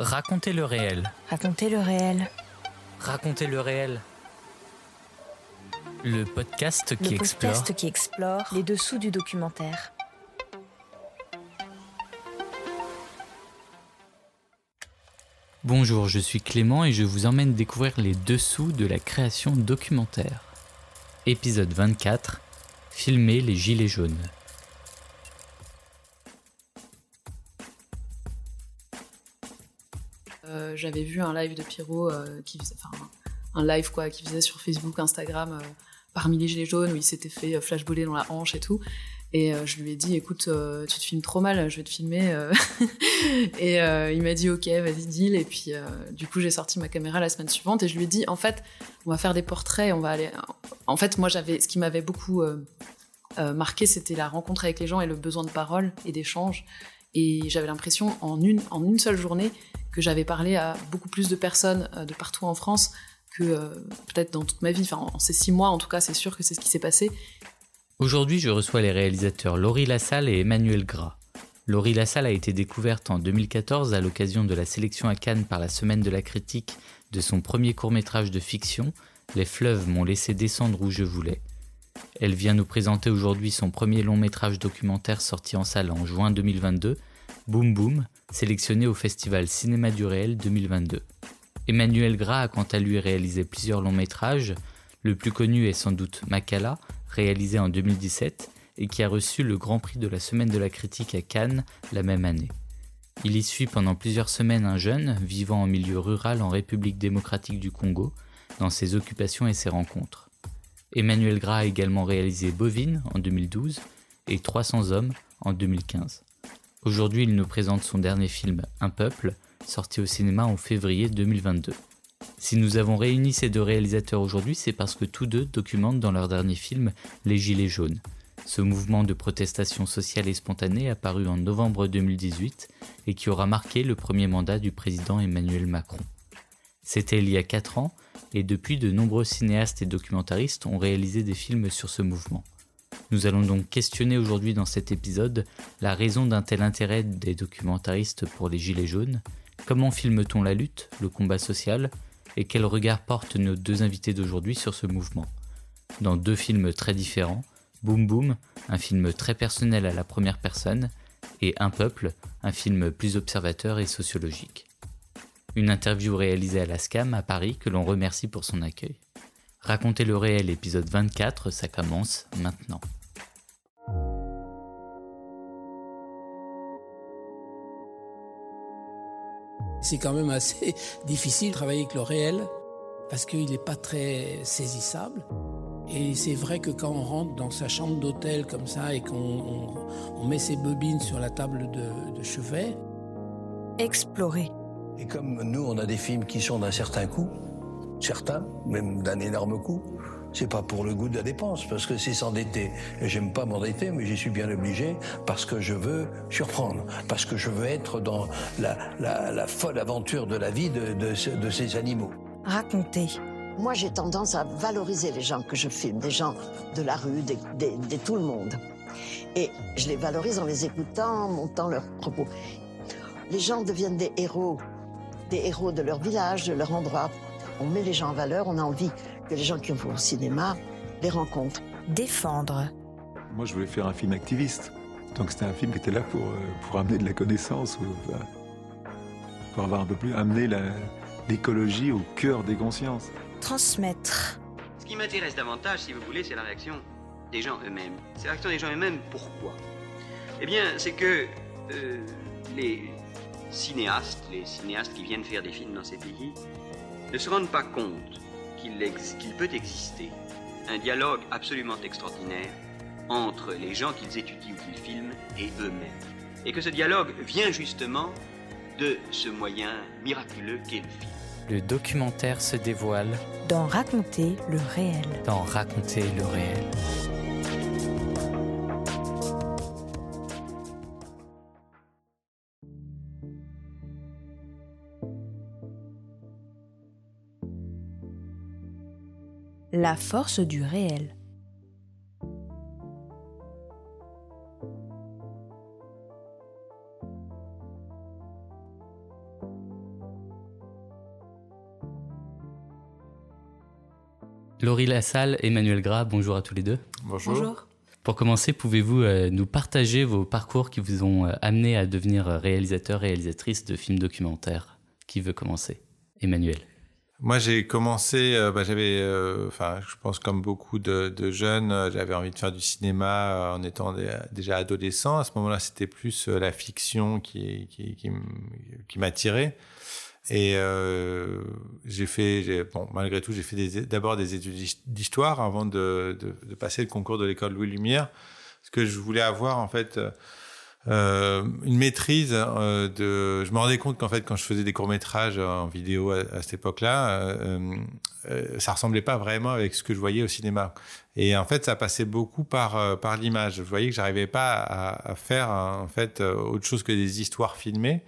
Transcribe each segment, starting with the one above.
Racontez le réel. Racontez le réel. Racontez le réel. Le podcast qui le explore. podcast qui explore les dessous du documentaire. Bonjour, je suis Clément et je vous emmène découvrir les dessous de la création documentaire. Épisode 24. Filmer les gilets jaunes. J'avais vu un live de Pierrot euh, qui faisait, enfin, un live quoi, qui faisait sur Facebook, Instagram, euh, parmi les gilets jaunes où il s'était fait euh, flashballer dans la hanche et tout. Et je lui ai dit, écoute, tu te filmes trop mal, je vais te filmer. et il m'a dit, ok, vas-y, deal. Et puis, du coup, j'ai sorti ma caméra la semaine suivante et je lui ai dit, en fait, on va faire des portraits, on va aller. En fait, moi, j'avais, ce qui m'avait beaucoup marqué, c'était la rencontre avec les gens et le besoin de parole et d'échange. Et j'avais l'impression, en une, en une seule journée, que j'avais parlé à beaucoup plus de personnes euh, de partout en France que euh, peut-être dans toute ma vie. Enfin, en ces six mois, en tout cas, c'est sûr que c'est ce qui s'est passé. Aujourd'hui, je reçois les réalisateurs Laurie Lassalle et Emmanuel Gras. Laurie Lassalle a été découverte en 2014 à l'occasion de la sélection à Cannes par la Semaine de la critique de son premier court-métrage de fiction, Les fleuves m'ont laissé descendre où je voulais. Elle vient nous présenter aujourd'hui son premier long-métrage documentaire sorti en salle en juin 2022, Boom Boom, sélectionné au Festival Cinéma du Réel 2022. Emmanuel Gras a quant à lui réalisé plusieurs longs métrages, le plus connu est sans doute Makala, réalisé en 2017 et qui a reçu le Grand Prix de la Semaine de la Critique à Cannes la même année. Il y suit pendant plusieurs semaines un jeune vivant en milieu rural en République démocratique du Congo, dans ses occupations et ses rencontres. Emmanuel Gras a également réalisé Bovine en 2012 et 300 hommes en 2015. Aujourd'hui, il nous présente son dernier film Un peuple, sorti au cinéma en février 2022. Si nous avons réuni ces deux réalisateurs aujourd'hui, c'est parce que tous deux documentent dans leur dernier film Les Gilets jaunes, ce mouvement de protestation sociale et spontanée apparu en novembre 2018 et qui aura marqué le premier mandat du président Emmanuel Macron. C'était il y a 4 ans et depuis de nombreux cinéastes et documentaristes ont réalisé des films sur ce mouvement. Nous allons donc questionner aujourd'hui dans cet épisode la raison d'un tel intérêt des documentaristes pour les Gilets jaunes, comment filme-t-on la lutte, le combat social, et quel regard portent nos deux invités d'aujourd'hui sur ce mouvement? Dans deux films très différents, Boom Boom, un film très personnel à la première personne, et Un peuple, un film plus observateur et sociologique. Une interview réalisée à la SCAM à Paris que l'on remercie pour son accueil. Racontez le réel épisode 24, ça commence maintenant. C'est quand même assez difficile de travailler avec le réel parce qu'il n'est pas très saisissable. Et c'est vrai que quand on rentre dans sa chambre d'hôtel comme ça et qu'on on- on met ses bobines sur la table de, de chevet, Explorer. Et comme nous, on a des films qui sont d'un certain coût, certains, même d'un énorme coût, c'est pas pour le goût de la dépense, parce que c'est s'endetter. Et j'aime pas m'endetter, mais j'y suis bien obligé, parce que je veux surprendre, parce que je veux être dans la, la- la folle aventure de la vie de, de ce- de ces animaux. Raconter. Moi, j'ai tendance à valoriser les gens que je filme, des gens de la rue, des- des- de tout le monde. Et je les valorise en les écoutant, en montant leurs propos. Les gens deviennent des héros, des héros de leur village, de leur endroit. On met les gens en valeur, on a envie que les gens qui vont au cinéma les rencontrent. Défendre. Moi, je voulais faire un film activiste. Donc, c'était un film qui était là pour, euh, pour amener de la connaissance, enfin, pour avoir un peu plus amené la- l'écologie au cœur des consciences. Transmettre. Ce qui m'intéresse davantage, si vous voulez, c'est la réaction des gens eux-mêmes. C'est la réaction des gens eux-mêmes. Pourquoi? Eh bien, c'est que euh, les cinéastes, les cinéastes qui viennent faire des films dans ces pays, ne se rendent pas compte qu'il ex- peut exister un dialogue absolument extraordinaire entre les gens qu'ils étudient ou qu'ils filment et eux-mêmes. Et que ce dialogue vient justement de ce moyen miraculeux qu'est le film. Le documentaire se dévoile Dans Raconter le réel. dans Raconter le réel. la force du réel. Laurie Lassalle, Emmanuel Gras, bonjour à tous les deux. Bonjour. bonjour. Pour commencer, pouvez-vous euh, nous partager vos parcours qui vous ont euh, amené à devenir réalisateur, réalisatrice de films documentaires? Qui veut commencer? Emmanuel. Moi, j'ai commencé, euh, bah, j'avais, enfin, je pense comme beaucoup de, jeunes, j'avais envie de faire du cinéma en étant déjà adolescent. À ce moment-là, c'était plus la fiction qui, m'attirait. Et euh, j'ai fait, bon, malgré tout, j'ai fait d'abord des, études d'histoire avant de, de, de, passer le concours de l'école Louis Lumière, parce que je voulais avoir en fait euh, une maîtrise euh, de. Je me rendais compte qu'en fait, quand je faisais des courts métrages en vidéo à, cette époque-là, euh, euh, ça ressemblait pas vraiment avec ce que je voyais au cinéma. Et en fait, ça passait beaucoup par euh, par l'image. Je voyais que j'arrivais pas à, à, faire en fait autre chose que des histoires filmées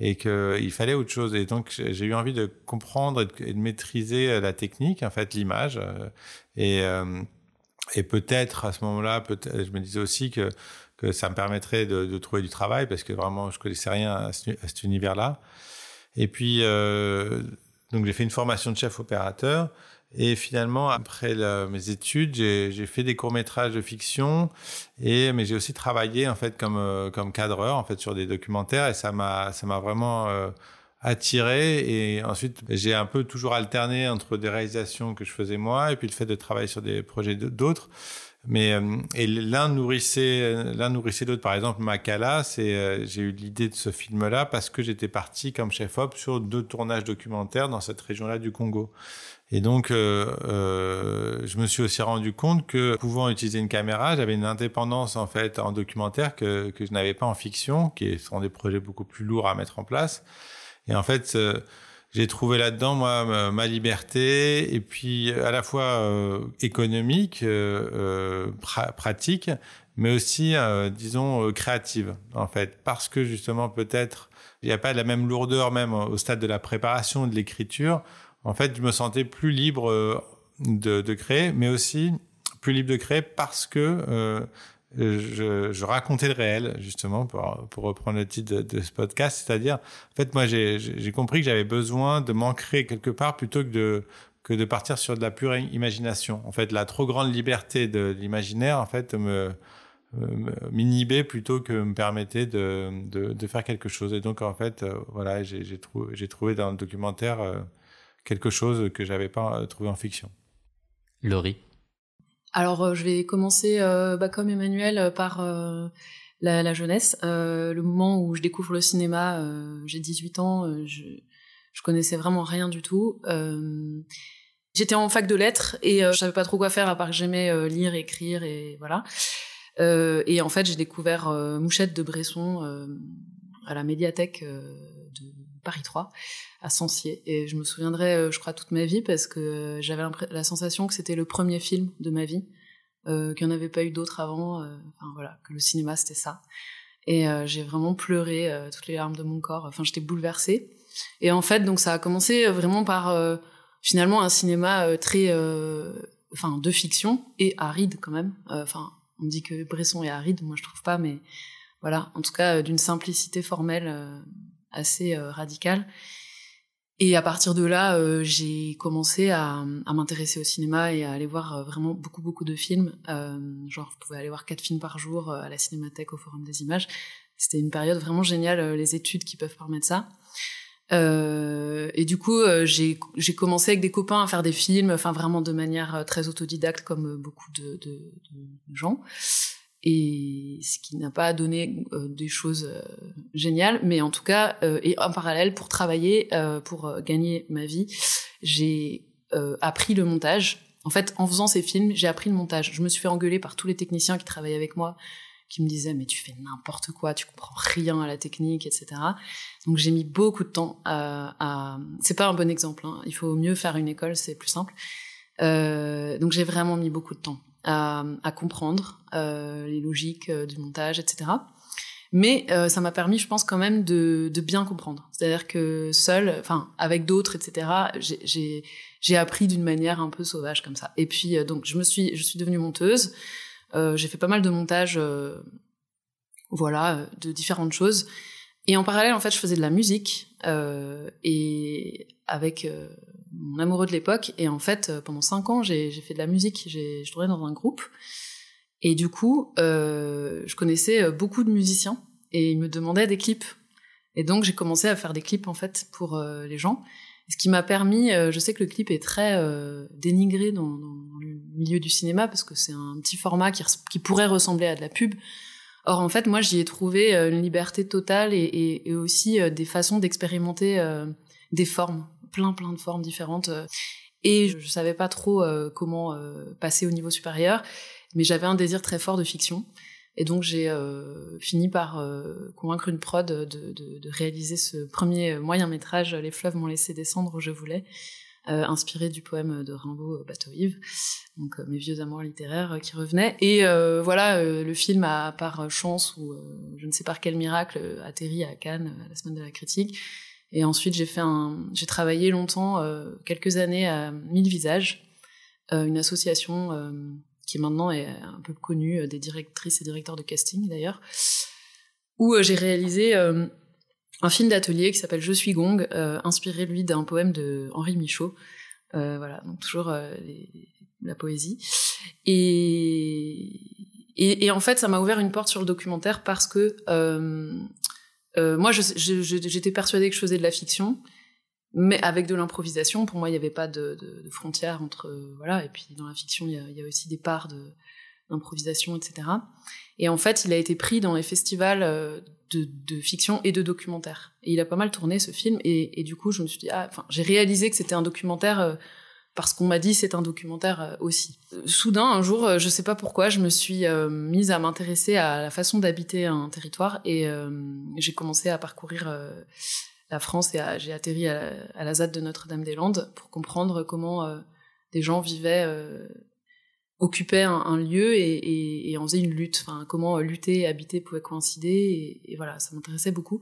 et qu'il fallait autre chose. Et donc, j'ai eu envie de comprendre et de, maîtriser euh, la technique, en fait, l'image. Euh, et, euh, et peut-être à ce moment-là, peut-être, je me disais aussi que, que ça me permettrait de, de trouver du travail parce que vraiment, je connaissais rien à, cet univers-là. Et puis, euh, donc, j'ai fait une formation de chef opérateur. Et finalement, après mes études, j'ai fait des courts métrages de fiction, et mais j'ai aussi travaillé en fait comme euh, comme cadreur en fait sur des documentaires, et ça m'a ça m'a vraiment euh, attiré. Et ensuite, j'ai un peu toujours alterné entre des réalisations que je faisais moi, et puis le fait de travailler sur des projets d'autres. Mais euh, et l'un nourrissait l'un nourrissait l'autre. Par exemple, Makala, c'est j'ai eu l'idée de ce film-là parce que j'étais parti comme chef op sur deux tournages documentaires dans cette région-là du Congo. Et donc, euh, euh, je me suis aussi rendu compte que pouvant utiliser une caméra, j'avais une indépendance en fait en documentaire que, que je n'avais pas en fiction, qui sont des projets beaucoup plus lourds à mettre en place. Et en fait, euh, j'ai trouvé là-dedans moi ma, liberté et puis à la fois euh, économique, euh, pratique, mais aussi disons créative en fait, parce que justement peut-être il n'y a pas la même lourdeur même au stade de la préparation de l'écriture. En fait, je me sentais plus libre euh, de, de, créer, mais aussi plus libre de créer parce que euh, je, racontais le réel, justement, pour, reprendre le titre de, ce podcast. C'est-à-dire, en fait, moi, j'ai compris que j'avais besoin de m'ancrer quelque part plutôt que de que de partir sur de la pure imagination. En fait, la trop grande liberté de l'imaginaire, en fait, me m'inhibait plutôt que me permettait de, de, faire quelque chose. Et donc, en fait, euh, voilà, j'ai trouvé, dans le documentaire quelque chose que j'avais pas euh, trouvé en fiction. Laurie? Alors, euh, je vais commencer, euh, bah, comme Emmanuel, par la, jeunesse. le moment où je découvre le cinéma, j'ai 18 ans, je, je connaissais vraiment rien du tout. J'étais en fac de lettres et je savais pas trop quoi faire à part que j'aimais lire, écrire et voilà. et en fait, j'ai découvert Mouchette de Bresson à la médiathèque Paris 3 à Sancier. Et je me souviendrai, euh, je crois, toute ma vie parce que euh, j'avais la sensation que c'était le premier film de ma vie, euh, qu'il n'y en avait pas eu d'autres avant. Enfin voilà, que le cinéma c'était ça. Et j'ai vraiment pleuré toutes les larmes de mon corps. Enfin, j'étais bouleversée. Et en fait, donc ça a commencé vraiment par finalement un cinéma très, enfin, de fiction et aride quand même. Enfin, on dit que Bresson est aride, moi je trouve pas, mais voilà, en tout cas d'une simplicité formelle assez radicale. Et à partir de là, euh, j'ai commencé à, m'intéresser au cinéma et à aller voir euh, vraiment beaucoup beaucoup de films. Euh, genre, je pouvais aller voir quatre films par jour euh, à la Cinémathèque au Forum des Images. C'était une période vraiment géniale, les études qui peuvent permettre ça. et du coup, j'ai commencé avec des copains à faire des films, enfin vraiment de manière très autodidacte, comme beaucoup de gens et ce qui n'a pas donné euh, des choses euh, géniales, mais en tout cas, euh, et en parallèle, pour travailler, pour gagner ma vie, j'ai appris le montage. En fait, en faisant ces films, j'ai appris le montage. Je me suis fait engueuler par tous les techniciens qui travaillaient avec moi, qui me disaient mais tu fais n'importe quoi, tu comprends rien à la technique, etc. Donc j'ai mis beaucoup de temps à. à... C'est pas un bon exemple. Hein. Il faut mieux faire une école, c'est plus simple. donc j'ai vraiment mis beaucoup de temps à, à comprendre euh, les logiques euh, du montage, etc. Mais euh, ça m'a permis, je pense, quand même de, de bien comprendre. C'est-à-dire que seul, enfin, avec d'autres, etc., j'ai appris d'une manière un peu sauvage comme ça. Et puis, euh, donc, je me suis, je suis devenue monteuse. Euh, j'ai fait pas mal de montages, voilà, de différentes choses. Et en parallèle, en fait, je faisais de la musique et avec mon amoureux de l'époque. Et en fait, pendant cinq ans, j'ai fait de la musique. Je tournais dans un groupe. Et du coup, je connaissais beaucoup de musiciens et ils me demandaient des clips. Et donc, j'ai commencé à faire des clips en fait pour les gens. Ce qui m'a permis, euh, je sais que le clip est très euh, dénigré dans, le milieu du cinéma parce que c'est un petit format qui, pourrait ressembler à de la pub. Or, en fait, moi, j'y ai trouvé euh, une liberté totale et, et, et aussi euh, des façons d'expérimenter des formes, plein, plein de formes différentes. Et je, je savais pas trop comment passer au niveau supérieur, mais j'avais un désir très fort de fiction. Et donc j'ai euh, fini par euh, convaincre une prod de, de, de, réaliser ce premier moyen métrage, Les fleuves m'ont laissé descendre où je voulais, euh, inspiré du poème de Rimbaud, Bateau Yves, donc mes vieux amours littéraires qui revenaient. Et voilà, le film a par chance ou je ne sais par quel miracle atterri à Cannes à la semaine de la critique. Et ensuite j'ai fait j'ai travaillé longtemps, quelques années à Mille Visages, une association qui maintenant est un peu connue euh, des directrices et directeurs de casting d'ailleurs, où euh, j'ai réalisé euh, un film d'atelier qui s'appelle Je suis Gong, inspiré lui d'un poème de Henri Michaud. voilà, donc toujours la poésie. Et, en fait, ça m'a ouvert une porte sur le documentaire parce que moi, j'étais persuadée que je faisais de la fiction, mais avec de l'improvisation. Pour moi, il n'y avait pas de, de, de frontière entre voilà. Et puis dans la fiction, il y a aussi des parts de d'improvisation, etc. Et en fait, il a été pris dans les festivals euh, de, fiction et de documentaire. Et il a pas mal tourné ce film. Et, du coup, je me suis dit, ah, enfin, j'ai réalisé que c'était un documentaire. Euh, parce qu'on m'a dit c'est un documentaire euh, aussi. Soudain, un jour, je sais pas pourquoi, je me suis mise à m'intéresser à la façon d'habiter un territoire et j'ai commencé à parcourir la France et j'ai atterri à, la ZAD de Notre-Dame-des-Landes pour comprendre comment des gens vivaient, euh, occupaient un, lieu et, et, en faisaient une lutte. Enfin, comment lutter et habiter pouvaient coïncider. Et, voilà, ça m'intéressait beaucoup.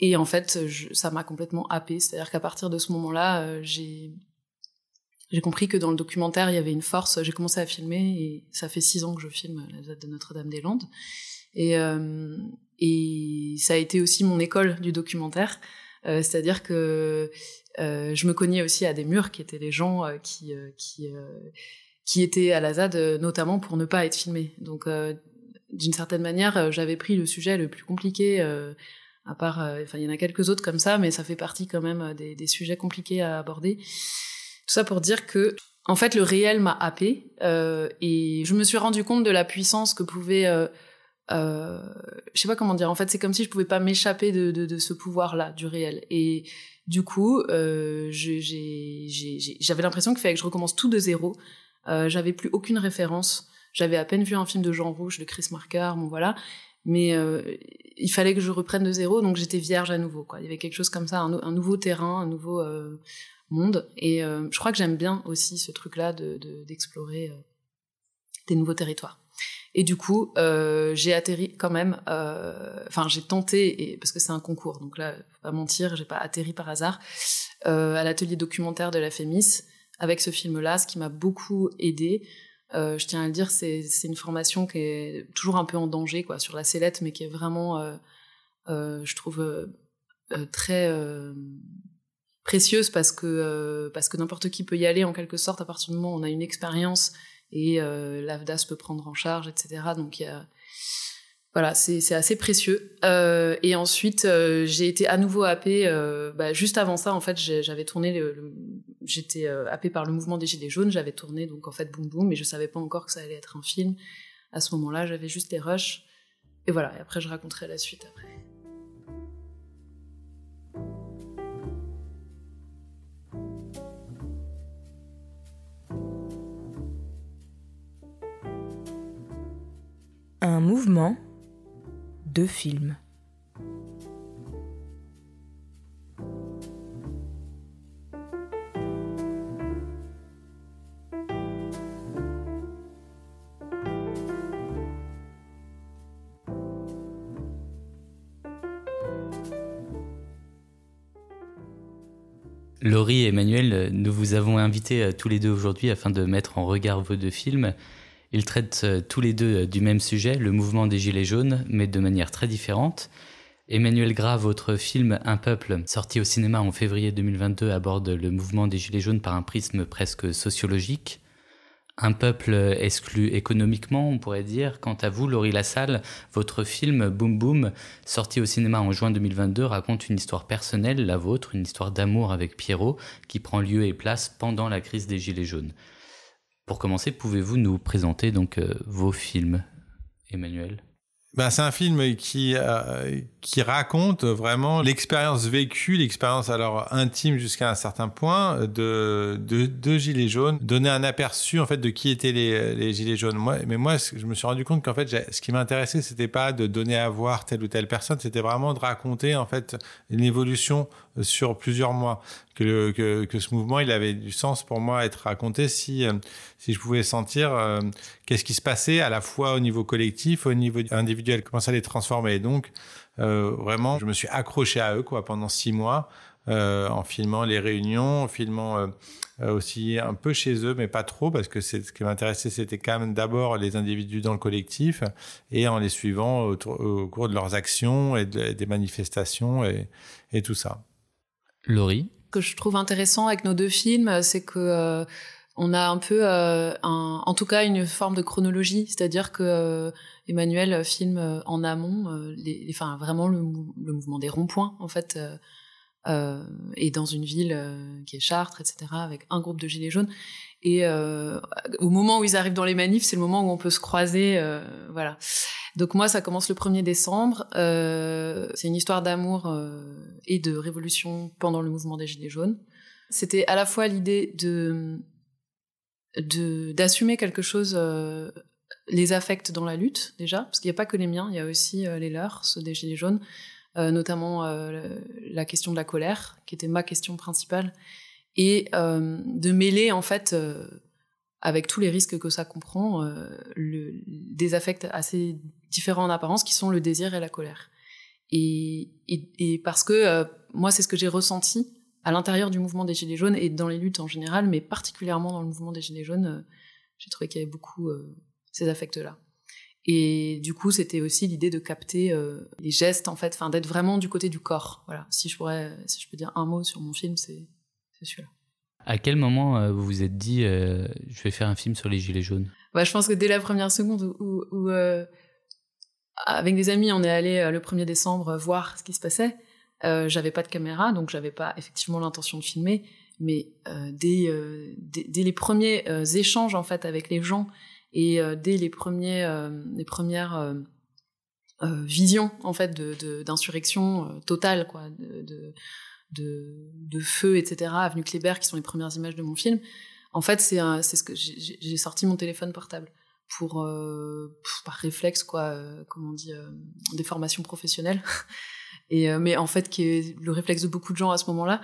Et en fait, ça m'a complètement happé. C'est-à-dire qu'à partir de ce moment-là, euh, j'ai j'ai compris que dans le documentaire, il y avait une force. J'ai commencé à filmer et ça fait six ans que je filme la ZAD de Notre-Dame-des-Landes. Et, et ça a été aussi mon école du documentaire. Euh, c'est-à-dire que euh, je me cognais aussi à des murs qui étaient des gens euh, qui qui étaient à la ZAD notamment pour ne pas être filmés. Donc d'une certaine manière, j'avais pris le sujet le plus compliqué à part, enfin, il y en a quelques autres comme ça, mais ça fait partie quand même des, sujets compliqués à aborder. Tout ça pour dire que, en fait, le réel m'a happé euh, et je me suis rendu compte de la puissance que pouvait euh, euh, je sais pas comment dire. En fait, c'est comme si je pouvais pas m'échapper de, ce pouvoir-là du réel. Et du coup, euh, j'avais l'impression qu'il fallait que je recommence tout de zéro. Euh, j'avais plus aucune référence. J'avais à peine vu un film de Jean Rouge de Chris Marker, bon voilà. Mais euh, il fallait que je reprenne de zéro, donc j'étais vierge à nouveau. Quoi. Il y avait quelque chose comme ça, un, nouveau terrain, un nouveau euh, monde. Et je crois que j'aime bien aussi ce truc-là d'explorer de, des nouveaux territoires. Et du coup, j'ai atterri quand même. Enfin, j'ai tenté, parce que c'est un concours, donc là, faut pas mentir, j'ai pas atterri par hasard à l'atelier documentaire de la Fémis avec ce film-là, ce qui m'a beaucoup aidé. Euh, je tiens à le dire, c'est une formation qui est toujours un peu en danger, quoi, sur la sellette, mais qui est vraiment, euh, euh, je trouve, très précieuse parce que parce que n'importe qui peut y aller en quelque sorte à partir du moment où on a une expérience et l'AFDAS peut prendre en charge, etc. Donc il y a voilà, c'est assez précieux. Euh, et ensuite, euh, j'ai été à nouveau happée. Euh, bah, juste avant ça, en fait, j'avais tourné. J'étais happée par le mouvement des Gilets jaunes. J'avais tourné donc en fait Boom Boom, mais je savais pas encore que ça allait être un film. À ce moment-là, j'avais juste les rushs. Et voilà. Et après, je raconterai la suite après. Un mouvement, deux films. Laurie et Emmanuel, nous vous avons invités euh, tous les deux aujourd'hui afin de mettre en regard vos deux films. Ils traitent euh, tous les deux euh, du même sujet, le mouvement des Gilets jaunes, mais de manière très différente. Emmanuel Gras, votre film Un peuple, sorti au cinéma en février 2022, aborde le mouvement des Gilets jaunes par un prisme presque sociologique. Un peuple exclu économiquement, on pourrait dire. Quant à vous, Laurie Lassalle, votre film Boom Boom, sorti au cinéma en juin 2022, raconte une histoire personnelle, la vôtre, une histoire d'amour avec Pierrot, qui prend lieu et place pendant la crise des Gilets jaunes. Pour commencer, pouvez-vous nous présenter donc euh, vos films, Emmanuel? Ben, c'est un film qui euh, qui raconte vraiment l'expérience vécue, l'expérience alors intime jusqu'à un certain point de, de gilets jaunes, donner un aperçu en fait de qui étaient les, les gilets jaunes. Moi, mais moi, je me suis rendu compte qu'en fait, ce qui m'intéressait, c'était pas de donner à voir telle ou telle personne, c'était vraiment de raconter en fait une évolution sur plusieurs mois. Que, que, que, ce mouvement, il avait du sens pour moi être raconté si, si je pouvais sentir euh, qu'est-ce qui se passait à la fois au niveau collectif, au niveau individuel, comment ça les transformer. Et donc, euh, vraiment, je me suis accroché à eux quoi pendant six mois. Euh, en filmant les réunions, en filmant euh, aussi un peu chez eux, mais pas trop, parce que c'est ce qui m'intéressait, c'était quand même d'abord les individus dans le collectif, et en les suivant au, au cours de leurs actions et de, des manifestations et, et tout ça. Laurie? Ce que je trouve intéressant avec nos deux films, c'est que euh, on a un peu, euh, un, en tout cas, une forme de chronologie, c'est-à-dire que euh, Emmanuel filme en amont, les, enfin vraiment le, mouvement des ronds-points, en fait, euh, et dans une ville euh, qui est Chartres, etc., avec un groupe de gilets jaunes. Et euh, au moment où ils arrivent dans les manifs, c'est le moment où on peut se croiser, euh, voilà. Donc moi, ça commence le 1er décembre. Euh, c'est une histoire d'amour et de révolution pendant le mouvement des gilets jaunes. C'était à la fois l'idée de d'assumer quelque chose les affects dans la lutte déjà parce qu'il n'y a pas que les miens il y a aussi les leurs ceux des gilets jaunes euh, notamment euh, la question de la colère, qui était ma question principale, et euh, de mêler en fait avec tous les risques que ça comprend, le, des affects assez différents en apparence qui sont le désir et la colère. Et, et, et parce que moi, c'est ce que j'ai ressenti à l'intérieur du mouvement des Gilets jaunes et dans les luttes en général, mais particulièrement dans le mouvement des Gilets jaunes, j'ai trouvé qu'il y avait beaucoup ces affects-là. Et du coup, c'était aussi l'idée de capter euh, les gestes, en fait, enfin d'être vraiment du côté du corps. Voilà. Si je pourrais, si je peux dire un mot sur mon film, c'est celui-là. À quel moment euh, vous vous êtes dit, euh, je vais faire un film sur les gilets jaunes? Bah, je pense que dès la première seconde où, où, avec des amis, on est allé le 1er décembre voir ce qui se passait. J'avais pas de caméra, donc j'avais pas effectivement l'intention de filmer. Mais dès, dès, dès, les premiers échanges en fait avec les gens et euh, dès les premiers, euh, les premières euh, visions en fait de d'insurrection totale, quoi, de, de, feu, etc. Avenue Kléber, qui sont les premières images de mon film. En fait, c'est c'est ce que j'ai sorti mon téléphone portable pour, euh, par réflexe quoi, euh, comment on dit, euh, des formations professionnelles. Et mais en fait, qui est le réflexe de beaucoup de gens à ce moment-là.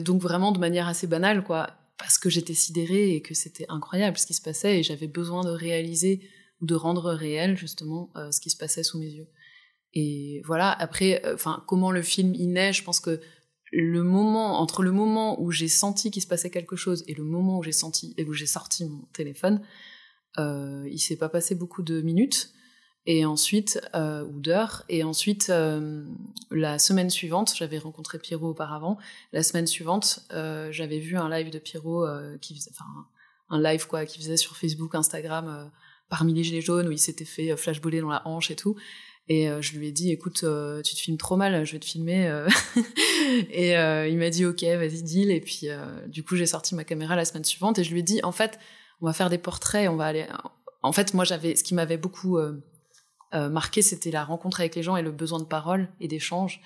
donc vraiment de manière assez banale quoi parce que j'étais sidérée et que c'était incroyable ce qui se passait et j'avais besoin de réaliser ou de rendre réel justement euh, ce qui se passait sous mes yeux. Et voilà, après, euh, enfin, comment le film y naît, je pense que le moment, entre le moment où j'ai senti qu'il se passait quelque chose et le moment où j'ai senti et où j'ai sorti mon téléphone, euh, il s'est pas passé beaucoup de minutes et ensuite euh, ou d'heures et ensuite euh, la semaine suivante j'avais rencontré Pierrot auparavant. La semaine suivante euh, j'avais vu un live de Pierrot qui faisait enfin un live quoi qui faisait sur Facebook Instagram parmi les gilets jaunes où il s'était fait flashballer dans la hanche et tout. Et je lui ai dit écoute tu te filmes trop mal je vais te filmer et il m'a dit ok vas-y deal. Et puis du coup j'ai sorti ma caméra la semaine suivante. Et je lui ai dit en fait on va faire des portraits on va aller en fait moi j'avais ce qui m'avait beaucoup marqué, c'était la rencontre avec les gens et le besoin de parole et d'échange.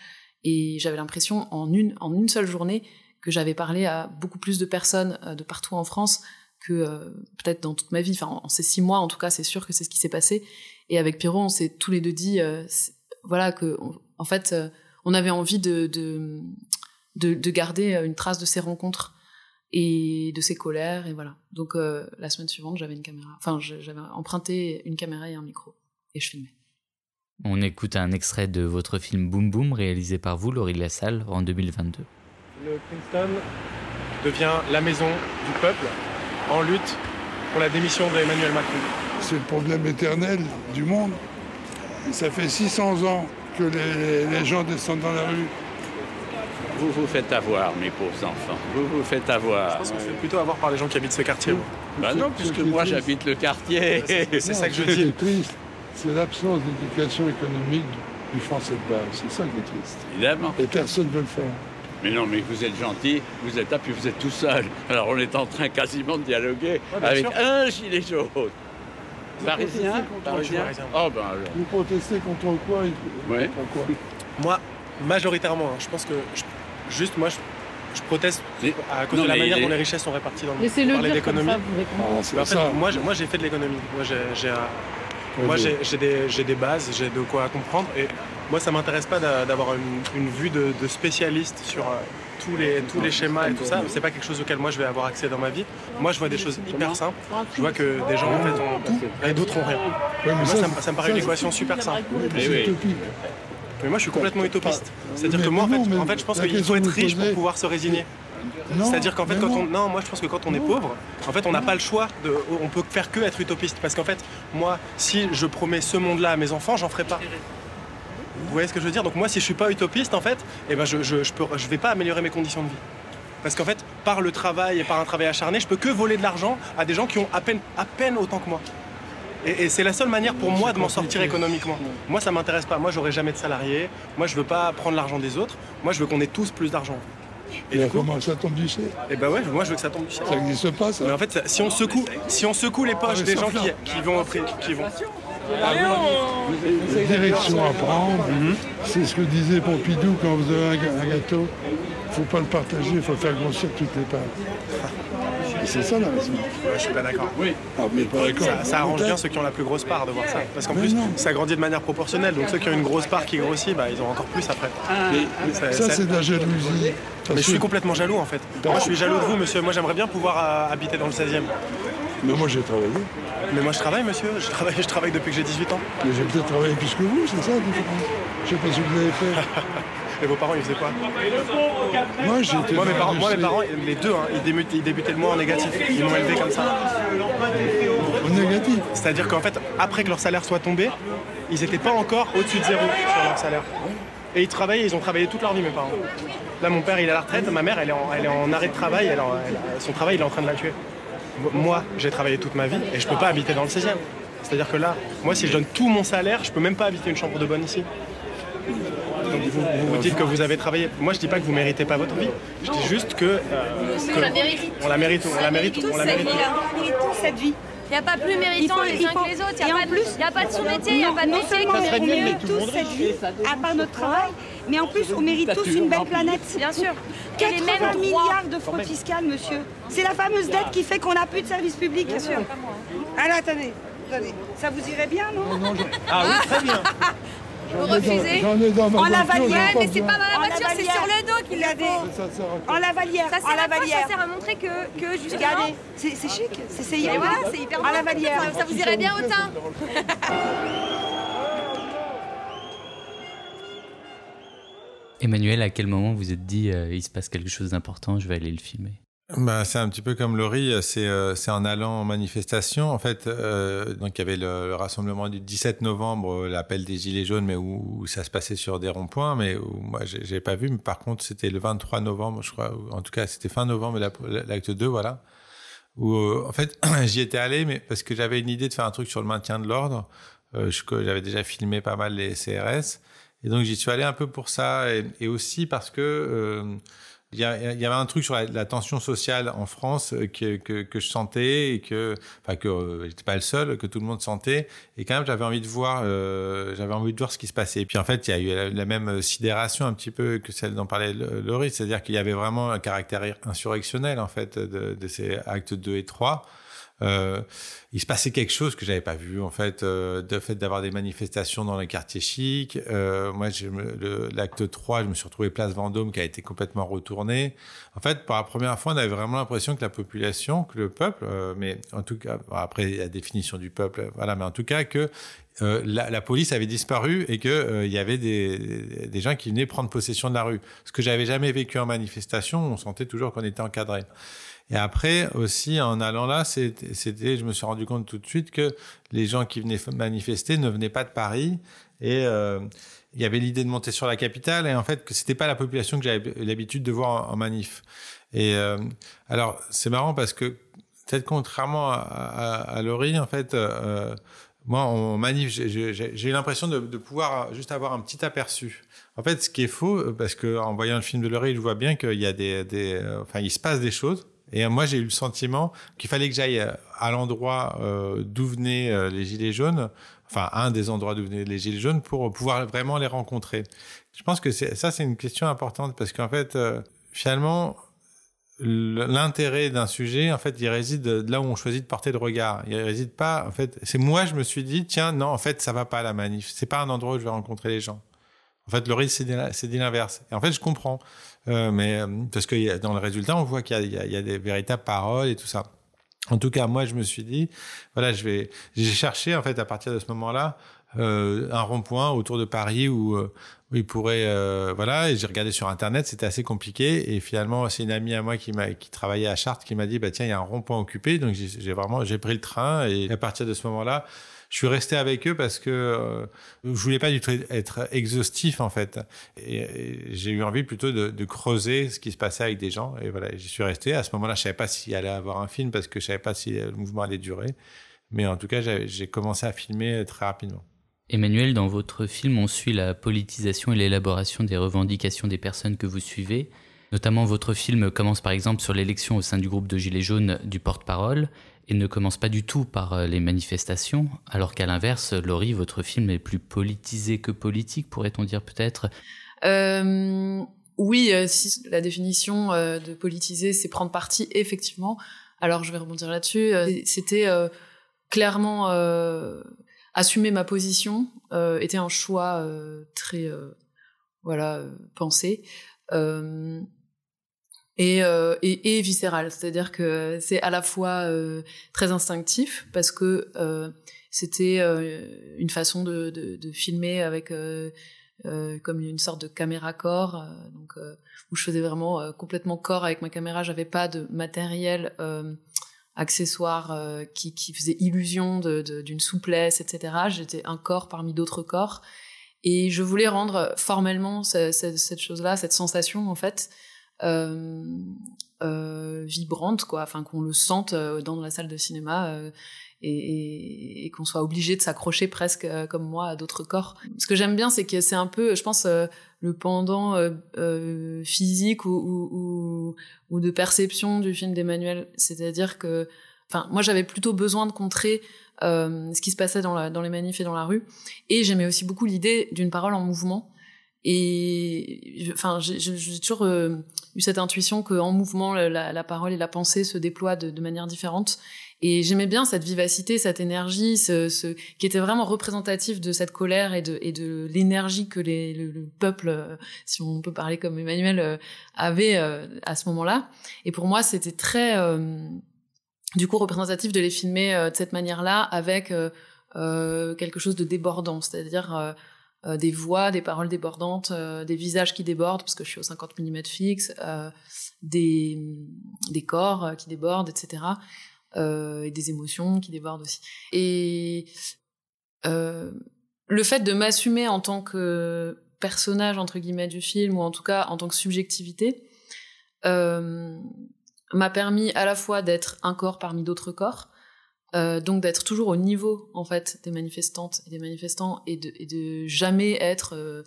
Et j'avais l'impression en une, en une seule journée que j'avais parlé à beaucoup plus de personnes euh, de partout en France que euh, peut-être dans toute ma vie. Enfin, en ces six mois, en tout cas, c'est sûr que c'est ce qui s'est passé. Et avec Pierrot, on s'est tous les deux dit, voilà, que en fait, on avait envie de, de, de, de, garder une trace de ces rencontres et de ces colères. Et voilà. Donc, la semaine suivante, j'avais une caméra. Enfin, j'avais emprunté une caméra et un micro et je filmais. On écoute un extrait de votre film Boom Boom réalisé par vous, Laurie Lassalle, en 2022. Le Princeton devient la maison du peuple en lutte pour la démission d'Emmanuel Macron. C'est le problème éternel du monde. Ça fait 600 ans que les, les gens descendent dans la rue. Vous vous faites avoir, mes pauvres enfants. Vous vous faites avoir. Je pense qu'on se fait plutôt avoir par les gens qui habitent ce quartier. Bah non, puisque moi j'habite le quartier. C'est ça que je dis. C'est l'absence d'éducation économique du français de base. C'est ça qui est triste. Évidemment. Et personne ne veut le faire. Mais non, mais vous êtes gentil, vous êtes là, puis vous êtes tout seul. Alors on est en train quasiment de dialoguer avec sûr. un gilet jaune. protestez Parisien parisien. Oh ben alors. Vous protestez contre quoi et- Ouais. contre quoi? Moi, majoritairement, hein, je pense que je- juste moi, je, je proteste Mais- à cause non, de la manière les- dont les richesses sont réparties dans le monde. Laissez-le Vous parlez dire comme ça, vous. Ah, c'est Mais en fait, ça. moi, j'ai- moi, j'ai fait de l'économie. Moi, j'ai, moi, j'ai, des, bases, j'ai de quoi comprendre. Et moi, ça m'intéresse pas d'a- d'avoir une, une vue de, de spécialiste sur euh, tous les, tous les schémas et tout ça. C'est pas quelque chose auquel moi je vais avoir accès dans ma vie. Moi, je vois des choses hyper simples. Je vois que des gens en fait ont tout et d'autres ont rien. Ouais, mais Moi, ça, me- ça me paraît une équation super simple. Mais Eh oui. Mais moi, je suis complètement utopiste. C'est-à-dire que moi, en fait, mais en fait, je pense qu'il faut être riche pour pouvoir se résigner. Non, C'est-à-dire qu'en fait, quand non. on. Non, moi je pense que quand on est pauvre, en fait, on n'a pas le choix de. On peut faire que être utopiste. Parce qu'en fait, moi, si je promets ce monde-là à mes enfants, j'en ferai pas. Vous voyez ce que je veux dire? Donc moi, si je suis pas utopiste, en fait, eh ben, je, je, je, peux, je vais pas améliorer mes conditions de vie. Parce qu'en fait, par le travail et par un travail acharné, je peux que voler de l'argent à des gens qui ont à peine, à peine autant que moi. Et, et c'est la seule manière pour moi de m'en sortir économiquement. Moi, ça m'intéresse pas. Moi, j'aurai jamais de salarié. Moi, je veux pas prendre l'argent des autres. Moi, je veux qu'on ait tous plus d'argent. Et Mais du coup, comment ça tombe du ciel et ben ouais, moi, je veux que ça tombe du ciel. Ça n'existe pas, ça Mais en fait, ça- si on secoue, si on secoue les poches mais des gens qui, vont, qui vont, La direction à prendre, c'est ce que disait Pompidou quand vous avez un un gâteau. Il ne faut pas le partager, il faut faire grossir toutes les parts. Et c'est ça la raison. je suis pas d'accord. Ah, mais pas d'accord. Ça, ça arrange bien ceux qui ont la plus grosse part de voir ça. Parce qu'en plus, non. ça grandit de manière proportionnelle. Donc ceux qui ont une grosse part qui grossit, bah, ils ont encore plus après. Ça- Ça, ça- c'est de la jalousie. Mais je suis complètement jaloux en fait. Moi, je suis jaloux de vous, monsieur. Moi, j'aimerais bien pouvoir euh, habiter dans le 16e. Mais moi, j'ai travaillé. Mais moi, je travaille, monsieur. Je travaille, je travaille depuis que j'ai 18 ans. Mais j'ai peut-être travaillé plus que vous, c'est ça Je sais pas ce que vous avez fait. Et vos parents, ils faisaient quoi Moi, j'ai été. Moi, mes parents, moi, mes l'industrie. parents, les deux, hein, ils, débutaient, ils débutaient le mois en négatif. Ils m'ont élevé comme ça. Au négatif. C'est-à-dire qu'en fait, après que leur salaire soit tombé, ils n'étaient pas encore au-dessus de zéro sur leur salaire. Et ils travaillaient, ils ont travaillé toute leur vie, mes parents. Là, mon père, il est à la retraite, ma mère, elle est en, elle est en arrêt de travail, elle, en- elle- son travail, il est en train de la tuer. Moi, j'ai travaillé toute ma vie et je peux pas habiter dans le 16e. C'est-à-dire que là, moi, si je donne tout mon salaire, je peux même pas habiter une chambre de bonne ici. Donc vous, vous vous dites que vous avez travaillé. Moi, je dis pas que vous méritez pas votre vie. Je dis juste que, euh, que- On la mérite. on la mérite, on la mérite, on la mérite. On mérite tous cette vie. Il n'y a pas plus méritant les uns que les autres. Il n'y en a, pas de- plus- il y a pas de sous-métier, il n'y a pas de non métier. seulement qui on mérite mieux. mérite tous cette vie, à part notre travail, mais en plus on mérite tous une belle planète. Bien sûr. Et les 80 mêmes droits. milliards de fraude fiscale, monsieur. C'est la fameuse dette qui fait qu'on n'a plus de service public. Bien sûr. Alors attendez, attendez. Ça vous irait bien, non? Ah oui, très bien. Vous refusez En voiture, lavalière, mais c'est pas dans la voiture, c'est sur le dos qu'il quoi En lavalière, Ça sert à quoi. Ça sert à montrer que, que justement. C'est chic, c'est voilà, c'est hyper En lavalière. Ça, ça vous irait bien au teint. Emmanuel, à quel moment vous êtes dit euh, il se passe quelque chose d'important, je vais aller le filmer? Bah, c'est un petit peu comme Laurie, c'est euh, c'est en allant en manifestation. En fait, euh, donc il y avait le, le rassemblement du 17 novembre, euh, l'appel des Gilets jaunes, mais où, ça se passait sur des ronds-points, mais où moi j'ai pas vu. Mais par contre, c'était le 23 novembre, je crois. En tout cas, c'était fin novembre, la- l'acte 2, voilà. Où en fait, j'y étais allé, mais parce que j'avais une idée de faire un truc sur le maintien de l'ordre. J'avais déjà filmé pas mal les CRS. Et donc j'y suis allé un peu pour ça, et, aussi parce que il y, avait un truc sur la, tension sociale en France euh, que, je sentais et que, enfin que euh, j'étais pas le seul, que tout le monde sentait. Et quand même, j'avais envie de voir, euh, j'avais envie de voir ce qui se passait. Et puis en fait, il y a eu la, même sidération un petit peu que celle dont parlait Laurie, c'est-à-dire qu'il y avait vraiment un caractère insurrectionnel en fait de, de ces actes 2 et 3. Euh, il se passait quelque chose que j'avais pas vu en fait, euh, de fait d'avoir des manifestations dans les quartiers chics. Euh, moi, l'acte 3, je me suis retrouvé place Vendôme qui a été complètement retourné. En fait, pour la première fois, on avait vraiment l'impression que la population, que le peuple, euh, mais en tout cas, après la définition du peuple, voilà, mais en tout cas que euh, la, la police avait disparu et que euh, il y avait des, des gens qui venaient prendre possession de la rue. Ce que j'avais jamais vécu en manifestation, on sentait toujours qu'on était encadré. Et après aussi, en allant là, c'était, je me suis rendu compte tout de suite que les gens qui venaient manifester ne venaient pas de Paris et euh, il y avait l'idée de monter sur la capitale et en fait que c'était pas la population que j'avais l'habitude de voir en, manif. Et euh, alors c'est marrant parce que peut-être contrairement à, à, à Laurie, en fait, euh, moi en manif, j'ai eu l'impression de, de, pouvoir juste avoir un petit aperçu. En fait, ce qui est faux, parce que en voyant le film de Laurie, je vois bien qu'il y a des, des, enfin, il se passe des choses. Et moi, j'ai eu le sentiment qu'il fallait que j'aille à l'endroit euh, d'où venaient euh, les Gilets jaunes, enfin un des endroits d'où venaient les Gilets jaunes, pour pouvoir vraiment les rencontrer. Je pense que ça, c'est une question importante parce qu'en fait, euh, finalement, l'intérêt d'un sujet, en fait, il réside là où on choisit de porter le regard. Il réside pas, en fait, c'est moi, je me suis dit, tiens, non, en fait, ça va pas la manif. C'est pas un endroit où je vais rencontrer les gens. En fait, le risque, c'est dit l'inverse. Et en fait, je comprends. Euh, mais euh, parce que dans le résultat, on voit qu'il y, y, y, a des véritables paroles et tout ça. En tout cas, moi, je me suis dit, voilà, je vais, j'ai cherché en fait à partir de ce moment-là euh, un rond-point autour de Paris où, euh, où il pourrait, euh, voilà, et j'ai regardé sur internet, c'était assez compliqué. Et finalement, c'est une amie à moi qui m'a, qui travaillait à Chartres, qui m'a dit, bah tiens, il y a un rond-point occupé. Donc j'ai vraiment, j'ai pris le train et à partir de ce moment-là, je suis resté avec eux parce que euh, je voulais pas du tout être exhaustif en fait. Et, j'ai eu envie plutôt de, de, creuser ce qui se passait avec des gens. Et voilà, j'y suis resté. À ce moment-là, je savais pas s'il allait avoir un film parce que je savais pas si le mouvement allait durer. Mais en tout cas, j'ai commencé à filmer très rapidement. Emmanuel, dans votre film, on suit la politisation et l'élaboration des revendications des personnes que vous suivez. Notamment, votre film commence par exemple sur l'élection au sein du groupe de Gilets jaunes du porte-parole et ne commence pas du tout par euh, les manifestations, alors qu'à l'inverse, Laurie, votre film est plus politisé que politique, pourrait-on dire peut-être? Euh, Oui, euh, si la définition de politiser, c'est prendre parti, effectivement. Alors je vais rebondir là-dessus. C'était clairement assumer ma position, était un choix très voilà pensé. Et, euh, viscéral, c'est-à-dire que c'est à la fois euh, très instinctif parce que euh, c'était une façon de, filmer avec comme une sorte de caméra corps, donc où je faisais vraiment complètement corps avec ma caméra, j'avais pas de matériel accessoire qui, qui, faisait illusion d'une souplesse, etc. J'étais un corps parmi d'autres corps et je voulais rendre formellement cette chose-là, cette sensation en fait euh, euh, vibrante, quoi, enfin qu'on le sente euh, dans la salle de cinéma euh, et, qu'on soit obligé de s'accrocher presque euh, comme moi à d'autres corps. Ce que j'aime bien, c'est que c'est un peu, je pense, le pendant physique ou, ou, de perception du film d'Emmanuel. C'est-à-dire que, enfin, moi j'avais plutôt besoin de contrer euh, ce qui se passait dans, la, dans les manifs et dans la rue. Et j'aimais aussi beaucoup l'idée d'une parole en mouvement. Et enfin, j'ai toujours euh, eu cette intuition qu'en mouvement, la, parole et la pensée se déploient de manière différente. Et j'aimais bien cette vivacité, cette énergie, ce, ce, qui était vraiment représentatif de cette colère et de, et de l'énergie que les, le, le, peuple, euh, si on peut parler comme Emmanuel, euh, avait à ce moment-là. Et pour moi, c'était très, du coup, représentatif de les filmer de cette manière-là, avec quelque chose de débordant, c'est-à-dire euh, des voix, des paroles débordantes, euh, des visages qui débordent parce que je suis au 50 mm fixe, euh, des, des corps qui débordent, etc. et des émotions qui débordent aussi. Et le fait de m'assumer en tant que personnage entre guillemets du film ou en tout cas en tant que subjectivité m'a permis à la fois d'être un corps parmi d'autres corps euh, donc d'être toujours au niveau en fait des manifestantes et des manifestants et de, jamais être, euh,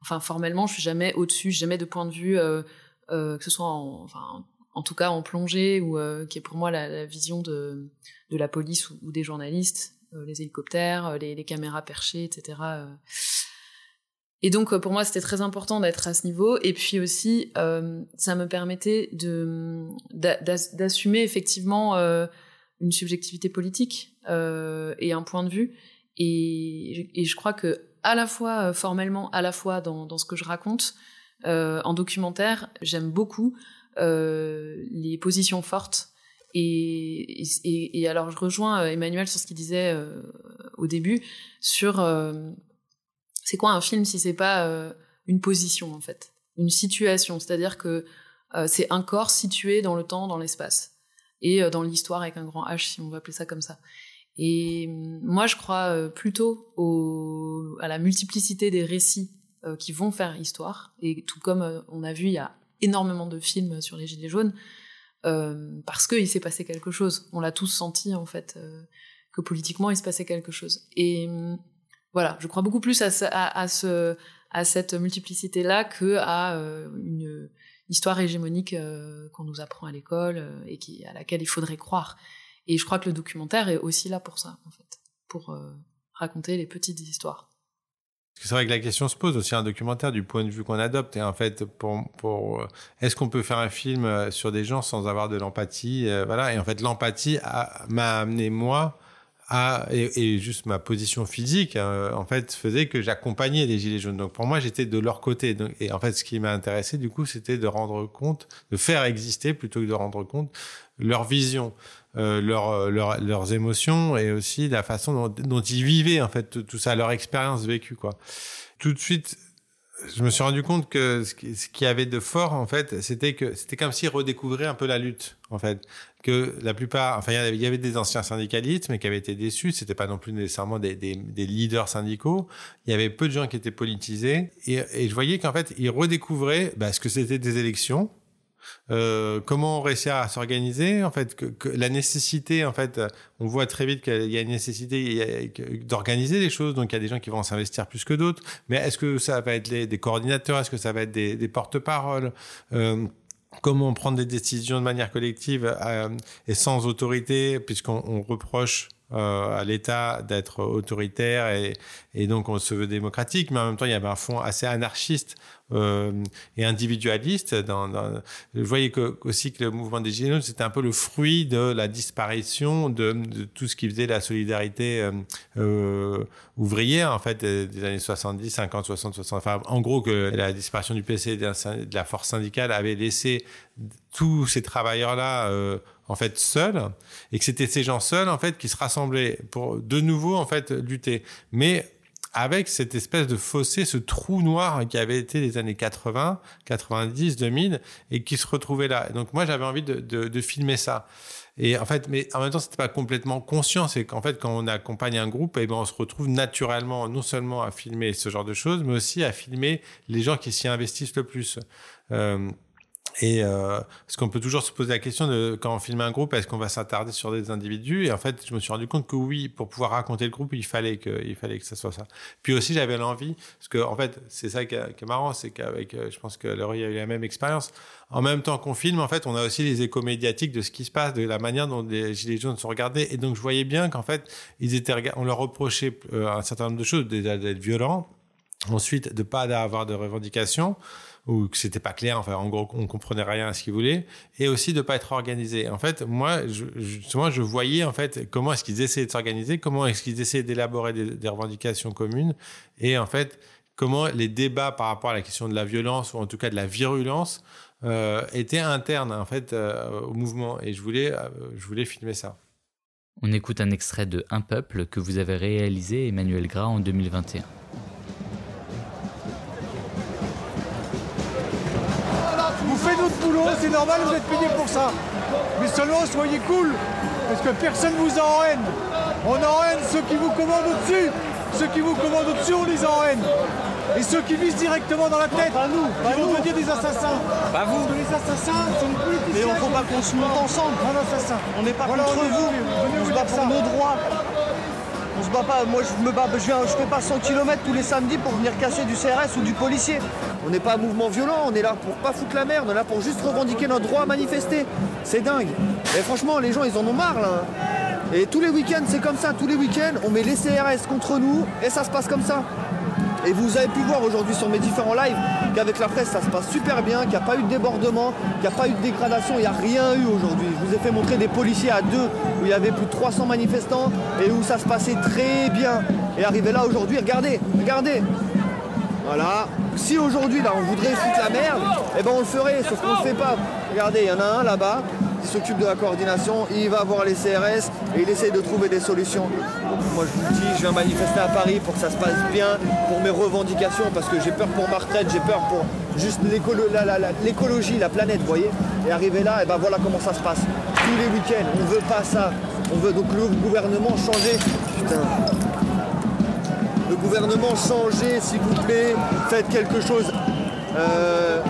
enfin formellement, je suis jamais au-dessus, jamais de point de vue euh, euh, que ce soit en, enfin en tout cas en plongée ou euh, qui est pour moi la, la, vision de, de la police ou, des journalistes, les hélicoptères, les, les, caméras perchées, etc. Et donc pour moi c'était très important d'être à ce niveau et puis aussi ça me permettait de d'assumer effectivement une subjectivité politique euh, et un point de vue. Et, et, je crois que à la fois euh, formellement, à la fois dans, dans ce que je raconte euh, en documentaire, j'aime beaucoup euh, les positions fortes. Et, et, alors je rejoins euh, Emmanuel sur ce qu'il disait euh, au début sur c'est quoi un film si c'est pas une position en fait, une situation, c'est-à-dire que c'est un corps situé dans le temps, dans l'espace. et dans l'histoire avec un grand H, si on veut appeler ça comme ça. Et moi, je crois plutôt à la multiplicité des récits qui vont faire histoire. Et tout comme on a vu, il y a énormément de films sur les Gilets jaunes, parce qu'il s'est passé quelque chose. On l'a tous senti, en fait, que politiquement, il se passait quelque chose. Et voilà, je crois beaucoup plus à, à, ce, à cette multiplicité-là que à euh, une histoire hégémonique euh, qu'on nous apprend à l'école euh, et à laquelle il faudrait croire. Et je crois que le documentaire est aussi là pour ça, en fait, pour raconter les petites histoires. C'est vrai que la question se pose aussi un documentaire du point de vue qu'on adopte. Et en fait, pour, pour est-ce qu'on peut faire un film sur des gens sans avoir de l'empathie Voilà. Et en fait, l'empathie m'a amené moi et, juste ma position physique, hein, en fait, faisait que j'accompagnais les Gilets jaunes. Donc pour moi, j'étais de leur côté. et en fait, ce qui m'a intéressé, du coup, c'était de rendre compte, de faire exister plutôt que de rendre compte leur vision, euh, leur, leur, leurs émotions et aussi la façon dont, dont ils vivaient, en fait, tout ça, leur expérience vécue, quoi. Tout de suite, je me suis rendu compte que ce qu'il y avait de fort, en fait, c'était que c'était comme s'ils redécouvraient un peu la lutte, en fait. Que la plupart, enfin, il y avait des anciens syndicalistes, mais qui avaient été déçus. C'était pas non plus nécessairement des, des, des, leaders syndicaux. Il y avait peu de gens qui étaient politisés. Et, et je voyais qu'en fait, ils redécouvraient bah, ce que c'était des élections, euh, comment réussir à s'organiser en fait que, la nécessité en fait on voit très vite qu'il y a une nécessité d'organiser les choses. Donc il y a des gens qui vont s'investir plus que d'autres. Mais est-ce que ça va être des coordinateurs? Est-ce que ça va être des, porte-paroles? Euh, comment prendre des décisions de manière collective euh, et sans autorité puisqu'on reproche euh, à l'État d'être autoritaire et, donc on se veut démocratique, mais en même temps il y avait un fond assez anarchiste euh, et individualiste. Dans, dans, voyais que, aussi que le mouvement des Gilets jaunes c'était un peu le fruit de la disparition de, tout ce qui faisait la solidarité euh, ouvrière en fait des années 70, 50, 60, 60. Enfin, en gros que la disparition du PC et de la force syndicale avait laissé tous ces travailleurs là en fait seuls et que c'était ces gens seuls en fait qui se rassemblaient pour de nouveau en fait lutter mais avec cette espèce de fossé, ce trou noir qui avait été les années 80, 90, 2000 et qui se retrouvait là. donc moi j'avais envie de, filmer ça. Et en fait, mais en même temps, c'était pas complètement conscient. C'est qu'en fait, quand on accompagne un groupe, eh ben, on se retrouve naturellement, non seulement à filmer ce genre de choses, mais aussi à filmer les gens qui s'y investissent le plus. Euh, et euh, parce qu'on peut toujours se poser la question de quand on filme un groupe, est-ce qu'on va s'attarder sur des individus? Et en fait, je me suis rendu compte que oui, pour pouvoir raconter le groupe, il fallait que, il fallait que ça soit ça. Puis aussi, j'avais l'envie, parce que en fait, c'est ça qui est, marrant, c'est qu'avec, euh, je pense que Laurie a eu la même expérience. En même temps qu'on filme, en fait, on a aussi les échos médiatiques de ce qui se passe, de la manière dont les gilets jaunes sont regardés. Et donc, je voyais bien qu'en fait, ils étaient, on leur reprochait euh, un certain nombre de choses, déjà d'être violents, ensuite de pas avoir de revendications ou que c'était pas clair. Enfin, en gros, on comprenait rien à ce qu'ils voulaient, et aussi de pas être organisé. En fait, moi, je, justement, je voyais en fait comment est-ce qu'ils essayaient de s'organiser, comment est-ce qu'ils essayaient d'élaborer des, revendications communes, et en fait, comment les débats par rapport à la question de la violence ou en tout cas de la virulence euh, étaient internes en fait euh, au mouvement. Et je voulais, euh, je voulais filmer ça. On écoute un extrait de Un peuple que vous avez réalisé Emmanuel Gras en 2021. Normal, vous êtes payé pour ça. Mais seulement soyez cool, parce que personne vous en haine. On en haine ceux qui vous commandent au-dessus. Ceux qui vous commandent au-dessus, on les en haine. Et ceux qui visent directement dans la tête, pas nous, pas vont devenir des assassins. Pas vous. Parce que les assassins sont les politiciens. Mais on ne faut pas qu'on se monte ensemble. Un assassin. On n'est pas contre vous. On se bat pour nos droits. Moi, je me bats. Je fais pas 100 km tous les samedis pour venir casser du CRS ou du policier. On n'est pas un mouvement violent, on est là pour pas foutre la merde, on est là pour juste revendiquer notre droit à manifester. C'est dingue. Et franchement, les gens, ils en ont marre là. Et tous les week-ends, c'est comme ça. Tous les week-ends, on met les CRS contre nous et ça se passe comme ça. Et vous avez pu voir aujourd'hui sur mes différents lives qu'avec la presse, ça se passe super bien, qu'il n'y a pas eu de débordement, qu'il n'y a pas eu de dégradation, il n'y a rien eu aujourd'hui. Je vous ai fait montrer des policiers à deux où il y avait plus de 300 manifestants et où ça se passait très bien. Et arrivé là aujourd'hui, regardez, regardez, voilà. Si aujourd'hui là on voudrait foutre la merde, eh ben on le ferait, sauf qu'on le fait pas. Regardez, il y en a un là-bas qui s'occupe de la coordination, il va voir les CRS et il essaye de trouver des solutions. moi je vous dis, je viens manifester à Paris pour que ça se passe bien, pour mes revendications, parce que j'ai peur pour ma retraite, j'ai peur pour juste l'écologie, la, planète, vous voyez. Et arriver là, et ben voilà comment ça se passe. tous les week-ends. On veut pas ça. On veut donc le gouvernement changer. Putain. Le gouvernement changer, s'il vous plaît. Faites quelque chose. Euh...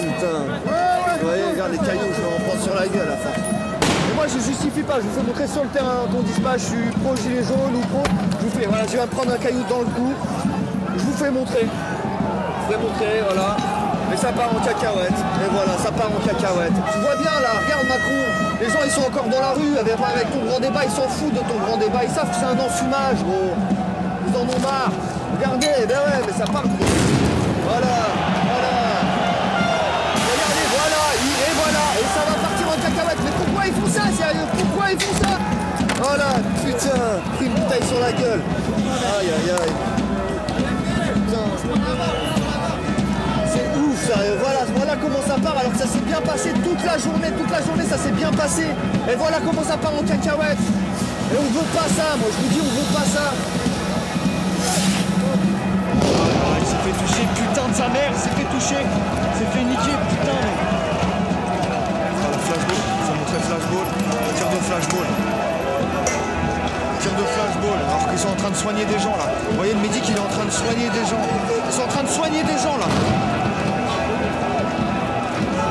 Putain. Vous voyez, regarde les cailloux, je vais en prendre sur la gueule à force. Mais moi je justifie pas, je vous fais montrer sur le terrain qu'on dise pas je suis pro gilet jaune ou pro. Je vous fais, voilà, je vais me prendre un caillou dans le cou. Je vous fais montrer. Je vous fais montrer, voilà. Et ça part en cacahuète. Et voilà, ça part en cacahuète. Tu vois bien là, regarde Macron. Les gens ils sont encore dans la rue avec, avec ton grand débat, ils s'en foutent de ton grand débat. Ils savent que c'est un enfumage, gros. Ils en ont marre. Regardez, ben ouais, mais ça part. Pourquoi ils font ça, sérieux Pourquoi ils font ça Voilà, putain, pris une bouteille sur la gueule. Aïe, aïe, aïe. Putain. C'est ouf, sérieux. Voilà, voilà comment ça part. Alors que ça s'est bien passé toute la journée, toute la journée, ça s'est bien passé. Et voilà comment ça part en cacahuète. Et on veut pas ça, moi je vous dis, on veut pas ça. Il s'est fait toucher, putain de sa mère, il s'est fait toucher, il s'est fait niquer, putain. Mais... flashball, flashball, tir de flashball. Tir de flashball, alors qu'ils sont en train de soigner des gens là. Vous voyez, le médic il est en train de soigner des gens. Ils sont en train de soigner des gens là.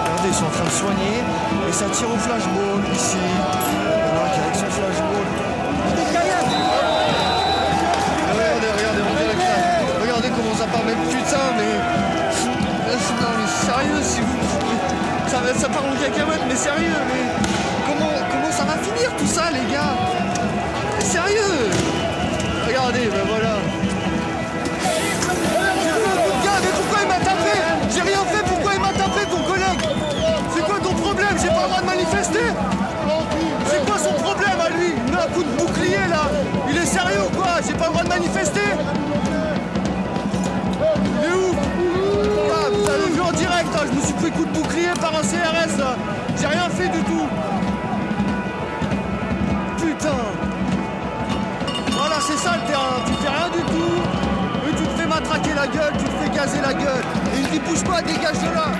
Regardez, ils sont en train de soigner et ça tire au flashball ici. Voilà, qui avec son flashball. Regardez, regardez, ça- regardez comment ça part, mais putain, mais. Non, mais sérieux, si vous. Ça, ça part en cacahuète, mais sérieux, mais. Ça, les gars. Sérieux Regardez, ben voilà. Mais pourquoi il m'a tapé J'ai rien fait, pourquoi il m'a tapé, ton collègue C'est quoi ton problème J'ai pas le droit de manifester C'est quoi son problème à lui Il met un coup de bouclier là. Il est sérieux ou quoi J'ai pas le droit de manifester Il est où Ah, en direct, hein, je me suis pris coup de bouclier par un CRS la gueule, tu te fais la gueule. Et il dit bouge pas, dégage de là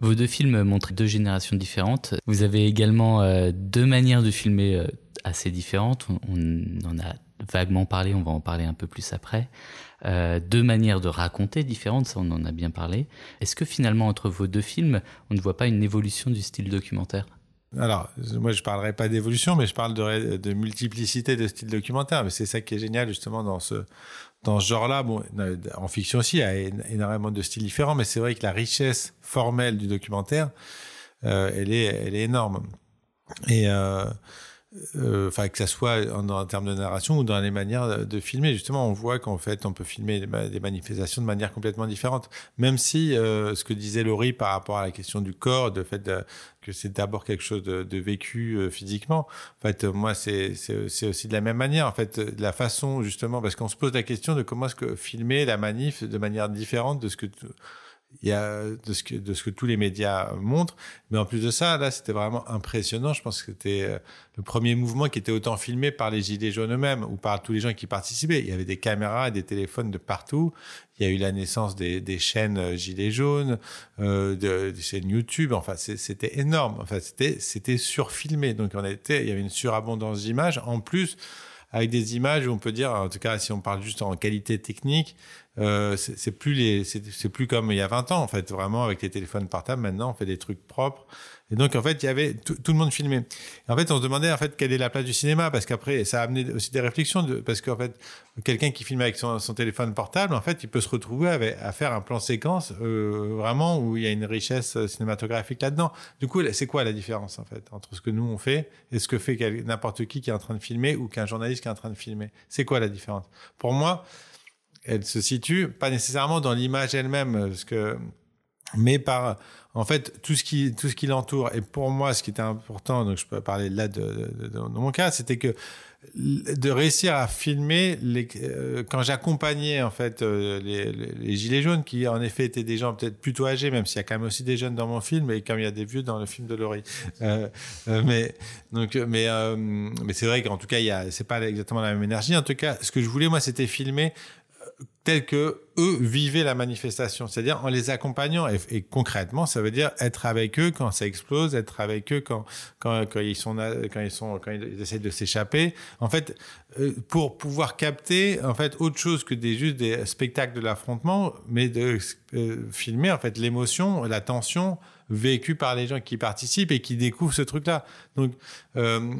Vos deux films montrent deux générations différentes. Vous avez également euh, deux manières de filmer euh, assez différentes. On, on en a vaguement parlé, on va en parler un peu plus après. Euh, deux manières de raconter différentes, ça on en a bien parlé. Est-ce que finalement entre vos deux films, on ne voit pas une évolution du style documentaire? Alors, moi, je parlerai pas d'évolution, mais je parle de, multiplicité de styles documentaires. Mais c'est ça qui est génial, justement, dans ce, dans ce genre-là. Bon, en fiction aussi, il y a énormément de styles différents, mais c'est vrai que la richesse formelle du documentaire, euh, elle, est, elle est énorme. Et, euh, euh, enfin, que ça soit en, termes de narration ou dans les manières de, de filmer. Justement, on voit qu'en fait, on peut filmer des, ma- des manifestations de manière complètement différente. Même si euh, ce que disait Laurie par rapport à la question du corps, de fait de- que c'est d'abord quelque chose de, de vécu euh, physiquement. En fait, euh, moi, c'est aussi de la même manière. En fait, euh, la façon justement, parce qu'on se pose la question de comment est-ce que filmer la manif de manière différente de ce que il y a de ce que tous les médias montrent. Mais en plus de ça là c'était vraiment impressionnant. Je pense que c'était euh, le premier mouvement qui était autant filmé par les gilets jaunes eux-mêmes ou par tous les gens qui participaient. Il y avait des caméras et des téléphones de partout. Il y a eu la naissance des, chaînes euh, gilets jaunes euh, de, des chaînes YouTube. Enfin c'était énorme. Enfin c'était c'était surfilmé. Donc on était il y avait une surabondance d'images. En plus avec des images où on peut dire, en tout cas, si on parle juste en qualité technique, euh, c'est plus les, c'est plus comme il y a 20 ans, en fait. Vraiment, avec les téléphones portables, maintenant, on fait des trucs propres. Et donc, en fait, il y avait tout, le monde filmé. En fait, on se demandait, en fait, quelle est la place du cinéma, parce qu'après, ça a amené aussi des réflexions, de, parce qu'en fait, quelqu'un qui filme avec son, téléphone portable, en fait, il peut se retrouver à faire un plan séquence, euh, vraiment, où il y a une richesse cinématographique là-dedans. Du coup, c'est quoi la différence, en fait, entre ce que nous, on fait et ce que fait n'importe qui qui est en train de filmer ou qu'un journaliste qui est en train de filmer? C'est quoi la différence? Pour moi, elle se situe pas nécessairement dans l'image elle-même, euh, parce que, mais par, en fait, tout ce qui, tout ce qui l'entoure. Et pour moi, ce qui était important, donc je peux parler là de, de mon cas, c'était que de réussir à filmer les, euh, quand j'accompagnais en fait euh, les, gilets jaunes qui en effet étaient des gens peut-être plutôt âgés même s'il y a quand même aussi des jeunes dans mon film et comme il y a des vieux dans le film de Laurie mais donc mais mais c'est vrai qu'en tout cas il y a c'est pas exactement la même énergie en tout cas ce que je voulais moi c'était filmer euh, tel que eux vivaient la manifestation, c'est-à-dire en les accompagnant. Et, concrètement, ça veut dire être avec eux quand ça explose, être avec eux quand, quand, quand ils sont quand ils sont quand ils essaient de s'échapper. En fait, euh, pour pouvoir capter en fait autre chose que des juste des spectacles de l'affrontement, mais de euh, filmer en fait l'émotion, la tension vécue par les gens qui participent et qui découvrent ce truc-là. Donc euh,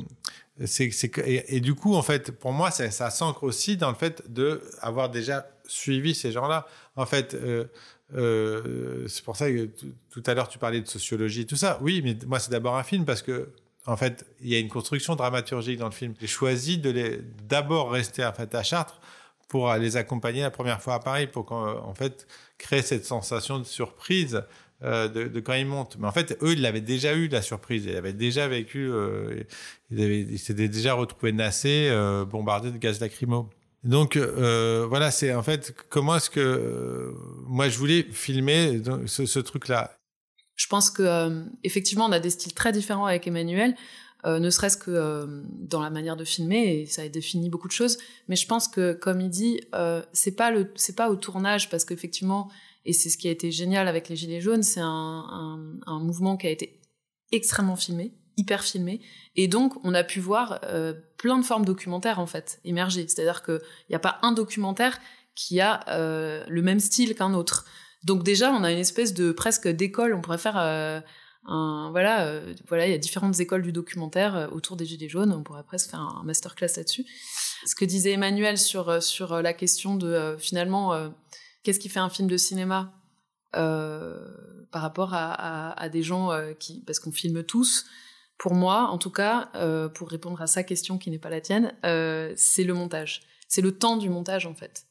et, du coup, en fait, pour moi, ça, s'ancre aussi dans le fait de avoir déjà suivi ces gens-là. En fait, euh, euh, c'est pour ça que tout à l'heure tu parlais de sociologie et tout ça. Oui, mais moi c'est d'abord un film parce que en fait il y a une construction dramaturgique dans le film. J'ai choisi de d'abord rester en fait à Chartres pour les accompagner la première fois à Paris pour qu'en fait créer cette sensation de surprise euh, de, quand ils montent. Mais en fait, eux, ils l'avaient déjà eu, la surprise. Ils avaient déjà vécu, euh, ils, s'étaient déjà retrouvés nassés, euh, bombardés de gaz lacrymo. Donc voilà, c'est en fait comment est-ce que moi je voulais filmer ce, truc-là? Je pense que effectivement on a des styles très différents avec Emmanuel, ne serait-ce que dans la manière de filmer et ça a défini beaucoup de choses. Mais je pense que comme il dit, c'est pas le c'est pas au tournage parce qu'effectivement et c'est ce qui a été génial avec les Gilets jaunes, c'est un, un, mouvement qui a été extrêmement filmé hyper filmé. Et donc, on a pu voir euh, plein de formes documentaires, en fait, émerger. C'est-à-dire qu'il n'y a pas un documentaire qui a euh, le même style qu'un autre. Donc déjà, on a une espèce de presque d'école. On pourrait faire euh, un... Voilà, voilà, il y a différentes écoles du documentaire autour des Gilets jaunes. On pourrait presque faire un masterclass là-dessus. Ce que disait Emmanuel sur, sur la question de, finalement, qu'est-ce qui fait un film de cinéma par rapport à, des gens qui... Parce qu'on filme tous pour moi, en tout cas, euh, pour répondre à sa question qui n'est pas la tienne, euh, c'est le montage. C'est le temps du montage, en fait.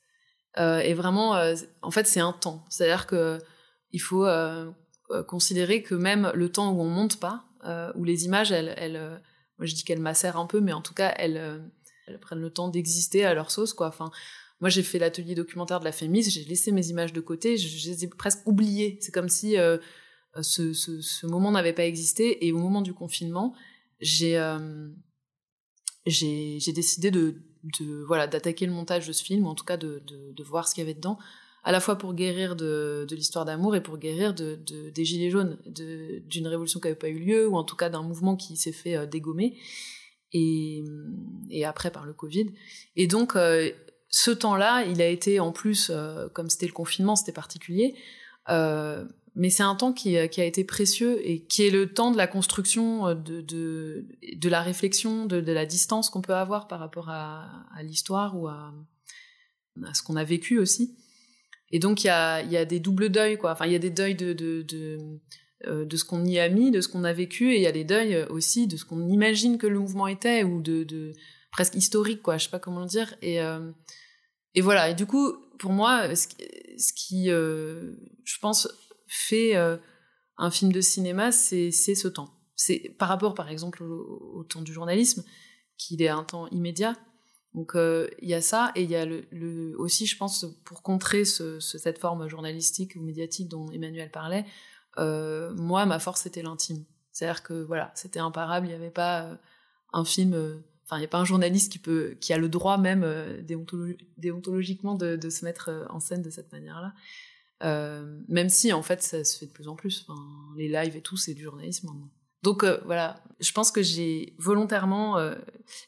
Euh, et vraiment, euh, en fait, c'est un temps. C'est-à-dire que il faut euh, euh, considérer que même le temps où on monte pas, où les images, elles, moi je dis qu'elles macèrent un peu, mais en tout cas, elles, prennent le temps d'exister à leur sauce, quoi. Moi, j'ai fait l'atelier documentaire de la Fémis, j'ai laissé mes images de côté, je, les ai presque oubliées. C'est comme si ce, ce, ce moment n'avait pas existé. Et au moment du confinement, j'ai euh, j'ai décidé de, de voilà d'attaquer le montage de ce film, ou en tout cas de, de, voir ce qu'il y avait dedans, à la fois pour guérir de, l'histoire d'amour et pour guérir de, de, des gilets jaunes, d'une révolution qui n'avait pas eu lieu, ou en tout cas d'un mouvement qui s'est fait euh, dégommer, et, et après par le Covid. Et donc, euh, ce temps-là, il a été en plus, euh, comme c'était le confinement, c'était particulier, euh, mais c'est un temps qui, qui, a été précieux et qui est le temps de la construction, de, de, la réflexion, de, de la distance qu'on peut avoir par rapport à, l'histoire ou à, à ce qu'on a vécu aussi. Et donc il y a, y a des doubles deuils, quoi. Enfin, il y a des deuils de, de, euh, de ce qu'on y a mis, de ce qu'on a vécu, et il y a des deuils aussi de ce qu'on imagine que le mouvement était, ou de, de presque historique, quoi. Je sais pas comment le dire. Et, euh, et voilà. Et du coup, pour moi, ce, qui, euh, je pense, fait euh, un film de cinéma, c'est ce temps. C'est par rapport, par exemple, au, temps du journalisme, qui est un temps immédiat. Donc il y a ça, et il y a le, aussi, je pense, pour contrer ce, ce, cette forme journalistique ou médiatique dont Emmanuel parlait, moi, ma force, c'était l'intime. C'est-à-dire que voilà, c'était imparable, il n'y avait pas un film enfin il n'y a pas un journaliste qui a le droit même euh, déontolo déontologiquement de, se mettre en scène de cette manière là euh, même si en fait ça se fait de plus en plus. Les lives et tout, c'est du journalisme. Donc euh, voilà, je pense que j'ai volontairement euh,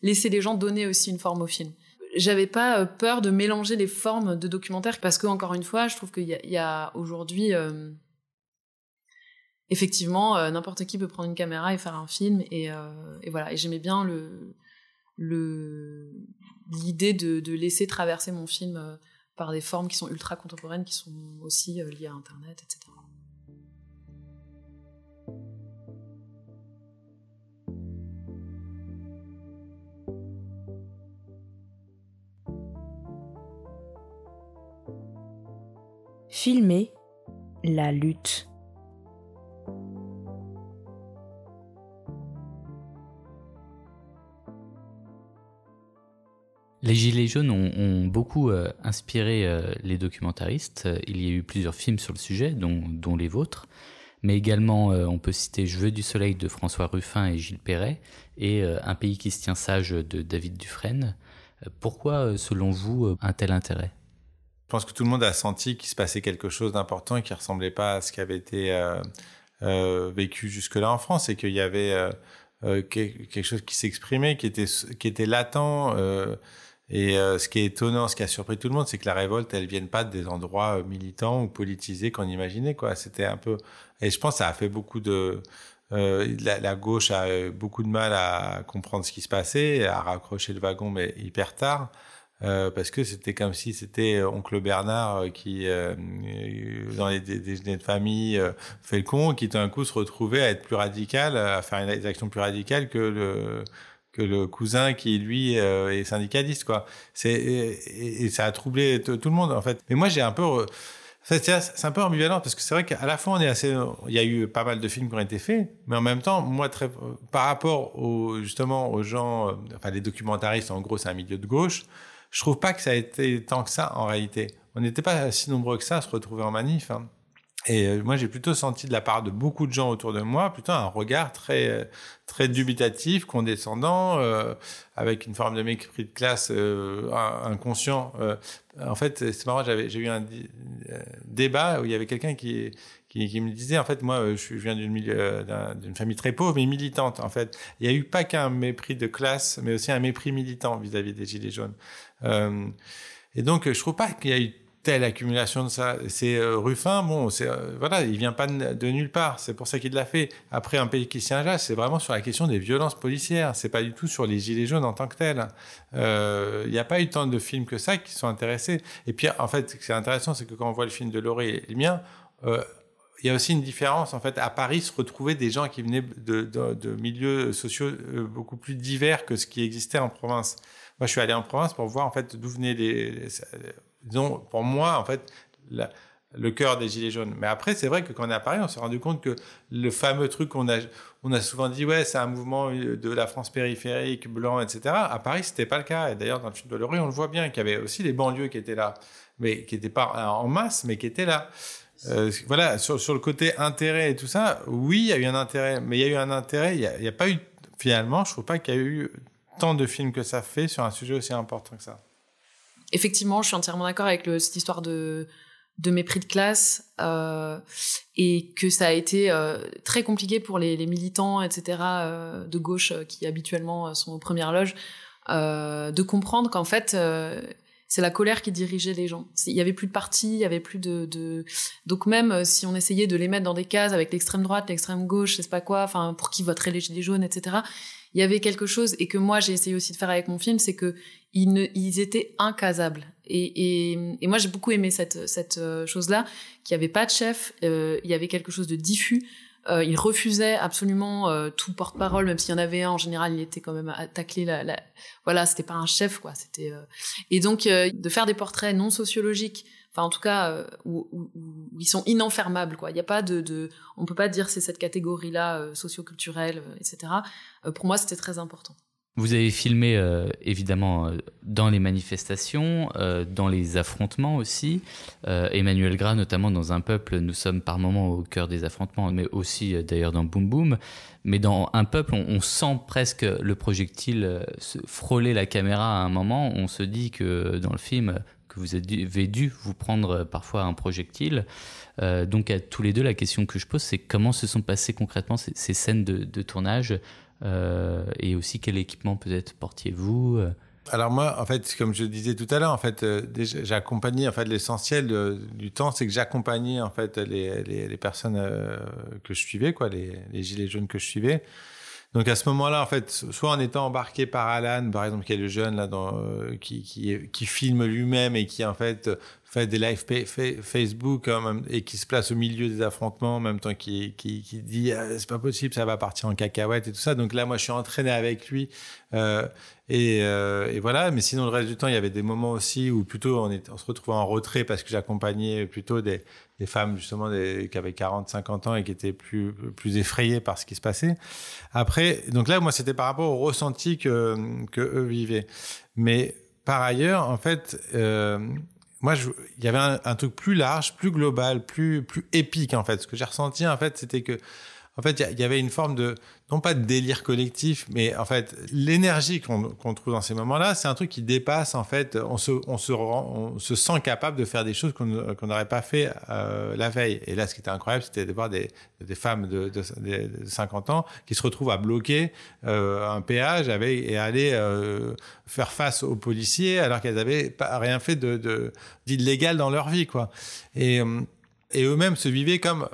laissé les gens donner aussi une forme au film. J'avais pas euh, peur de mélanger les formes de documentaire parce que encore une fois, je trouve qu'il y a, aujourd'hui euh, effectivement n'importe qui peut prendre une caméra et faire un film et, et voilà. Et j'aimais bien le l'idée de, laisser traverser mon film par des formes qui sont ultra contemporaines, qui sont aussi euh, liées à Internet, etc. Filmer la lutte. Les Gilets jaunes ont, beaucoup euh, inspiré euh, les documentaristes. Il y a eu plusieurs films sur le sujet, dont, les vôtres. Mais également, euh, on peut citer Je veux du soleil de François Ruffin et Gilles Perret et Un pays qui se tient sage de David Dufresne. Pourquoi, selon vous, un tel intérêt? Je pense que tout le monde a senti qu'il se passait quelque chose d'important et qui ressemblait pas à ce qui avait été vécu jusque-là en France et qu'il y avait quelque chose qui s'exprimait, qui était, latent. Et euh, ce qui est étonnant, ce qui a surpris tout le monde, c'est que la révolte, elle vienne pas des endroits euh, militants ou politisés qu'on imaginait. Quoi. C'était un peu. Et je pense que ça a fait beaucoup de. Euh, la, la gauche a eu beaucoup de mal à comprendre ce qui se passait, à raccrocher le wagon, mais hyper tard. Euh, parce que c'était comme si c'était oncle Bernard euh, qui, euh, euh, dans les dé- déjeuners de famille, euh, fait le con, qui d'un coup se retrouvait à être plus radical, à faire des actions plus radicales que le le cousin qui lui euh, est syndicaliste quoi. C'est et, ça a troublé tout le monde en fait. Mais moi j'ai un peu c'est un peu ambivalent parce que c'est vrai qu'à la fois on est assez il y a eu pas mal de films qui ont été faits mais en même temps moi très par rapport justement aux gens euh, enfin les documentaristes en gros c'est un milieu de gauche je trouve pas que ça a été tant que ça en réalité on n'était pas si nombreux que ça à se retrouver en manif hein. Et euh, moi, j'ai plutôt senti de la part de beaucoup de gens autour de moi, plutôt un regard très, euh, très dubitatif, condescendant, euh, avec une forme de mépris de classe euh, inconscient. Euh, en fait, c'est marrant, j'avais, j'ai eu un euh, débat où il y avait quelqu'un qui, qui, qui me disait, en fait, moi, je, viens d'une, d'une famille très pauvre, mais militante, en fait. Il y a eu pas qu'un mépris de classe, mais aussi un mépris militant vis-à-vis des Gilets jaunes. Et donc, je trouve pas qu'il y a eu telle accumulation de ça. C'est euh, Ruffin, bon, c'est euh, voilà, il vient pas de, nulle part. C'est pour ça qu'il l'a fait. Après, un pays qui s'y engage, c'est vraiment sur la question des violences policières. C'est pas du tout sur les gilets jaunes en tant que tels. Euh, Il n'y a pas eu tant de films que ça qui sont intéressés. Et puis, en fait, ce qui est intéressant, c'est que quand on voit le film de Laurie et le mien, euh, il y a aussi une différence. En fait, à Paris, se retrouvaient des gens qui venaient de, de, de milieux sociaux euh, beaucoup plus divers que ce qui existait en province. Moi, je suis allé en province pour voir en fait d'où venaient les- disons, pour moi, en fait, le cœur des gilets jaunes. Mais après, c'est vrai que quand on est à Paris, on s'est rendu compte que le fameux truc qu'on a, on a souvent dit, ouais, c'est un mouvement de la France périphérique, blanc, etc. À Paris, c'était pas le cas. Et d'ailleurs, dans le film de Laurie, on le voit bien, qu'il y avait aussi les banlieues qui étaient là, mais qui n'étaient pas en masse, mais qui étaient là. Euh, voilà, sur, le côté intérêt et tout ça, oui, il y a eu un intérêt, mais il y a eu un intérêt, il n'y a, a pas eu, finalement, je trouve pas qu'il y a eu tant de films que ça fait sur un sujet aussi important que ça. Effectivement, je suis entièrement d'accord avec cette histoire de, mépris de classe euh, et que ça a été euh, très compliqué pour les, militants, etc., euh, de gauche qui habituellement sont aux premières loges, de comprendre qu'en fait, c'est la colère qui dirigeait les gens. Il y avait plus de partis, il y avait plus de, donc même si on essayait de les mettre dans des cases avec l'extrême droite, l'extrême gauche, je sais pas quoi, pour qui voterait les gilets jaunes, etc. Il y avait quelque chose et que moi j'ai essayé aussi de faire avec mon film, c'est que ils, ne, ils étaient incasables. Et, et, et moi j'ai beaucoup aimé cette, cette euh, chose-là, qu'il n'y avait pas de chef, euh, il y avait quelque chose de diffus. Euh, il refusait absolument euh, tout porte-parole, même s'il y en avait un. En général, il était quand même tacler la, la... voilà, c'était pas un chef, quoi. C'était euh, et donc euh, de faire des portraits non sociologiques, enfin en tout cas euh, où, ils sont inenfermables, quoi. Il n'y a pas de, on peut pas dire c'est cette catégorie-là euh, socioculturelle, euh, etc. Euh, pour moi, c'était très important. Vous avez filmé évidemment dans les manifestations, dans les affrontements aussi. Emmanuel Gras, notamment dans Un Peuple, nous sommes par moments au cœur des affrontements, mais aussi d'ailleurs dans Boom Boom. Mais dans Un Peuple, on, sent presque le projectile frôler la caméra à un moment. On se dit que dans le film, que vous avez dû vous prendre euh, parfois un projectile. Euh, donc à tous les deux, la question que je pose, c'est comment se sont passées concrètement ces, scènes de, tournage euh, et aussi quel équipement peut-être portiez-vous Alors moi, en fait, comme je disais tout à l'heure, en fait, accompagné, en fait, l'essentiel du temps, c'est que j'accompagnais, en fait, les, les, personnes que je suivais, quoi, les gilets jaunes que je suivais. Donc à ce moment-là, en fait, soit en étant embarqué par Alan, par exemple, qui est le jeune là, dans, euh, qui, qui, qui filme lui-même et qui en fait fait des live Facebook hein, et qui se place au milieu des affrontements en même temps qui, qui, dit Ah, c'est pas possible, ça va partir en cacahuète et tout ça. Donc là, moi, je suis entraîné avec lui euh, et, euh, et voilà. Mais sinon, le reste du temps, il y avait des moments aussi où plutôt on, est, on se retrouvait en retrait parce que j'accompagnais plutôt des, des femmes justement qui avaient 40, 50 ans et qui étaient plus, plus effrayées par ce qui se passait. Après, donc là, moi, c'était par rapport au ressenti que, que eux vivaient. Mais par ailleurs, en fait, euh, moi, il y avait un, un truc plus large, plus global, plus, plus épique, en fait. Ce que j'ai ressenti, en fait, c'était que en fait, il y, avait une forme de, non pas de délire collectif, mais en fait, l'énergie qu'on trouve dans ces moments-là, c'est un truc qui dépasse, en fait, on se, sent capable de faire des choses qu'on n'aurait pas fait euh, la veille. Et là, ce qui était incroyable, c'était de voir des, femmes de, de, de, 50 ans qui se retrouvent à bloquer euh, un péage avec, et aller euh, faire face aux policiers alors qu'elles avaient pas rien fait d'illégal dans leur vie, quoi. Et, eux-mêmes se vivaient comme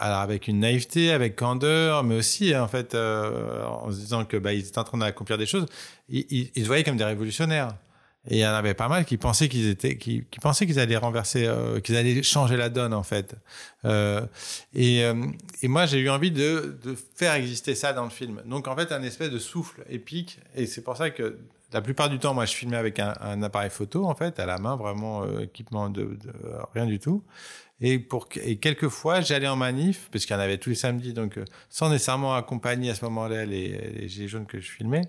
alors avec une naïveté, avec candeur, mais aussi en fait euh, en se disant que bah, ils étaient en train d'accomplir des choses, ils, se voyaient comme des révolutionnaires. Et il y en avait pas mal qui pensaient qu'ils étaient, qui, pensaient qu'ils allaient renverser, euh, qu'ils allaient changer la donne en fait. Euh, et, moi j'ai eu envie de, faire exister ça dans le film. Donc en fait un espèce de souffle épique. Et c'est pour ça que la plupart du temps moi je filmais avec un, appareil photo en fait à la main, vraiment équipement de, rien du tout. Et, pour, et quelquefois, j'allais en manif, parce qu'il y en avait tous les samedis, donc euh, sans nécessairement accompagner à ce moment-là les, les gilets jaunes que je filmais,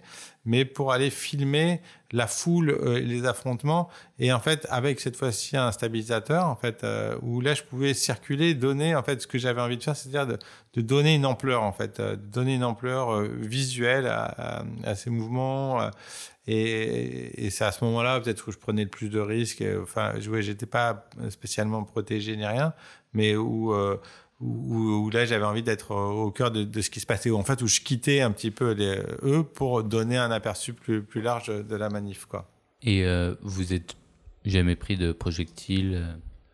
mais pour aller filmer la foule, euh, les affrontements, et en fait, avec cette fois-ci un stabilisateur, en fait, euh, où là, je pouvais circuler, donner, en fait, ce que j'avais envie de faire, c'est-à-dire de, donner une ampleur, en fait, de donner une ampleur visuelle à, ces mouvements, et, c'est à ce moment-là peut-être où je prenais le plus de risques. Enfin, je j'étais pas spécialement protégé ni rien, mais où euh, où, où, là j'avais envie d'être au cœur de, de, ce qui se passait, où, en fait où je quittais un petit peu les, eux pour donner un aperçu plus plus large de la manif, quoi. Et euh, vous êtes jamais pris de projectiles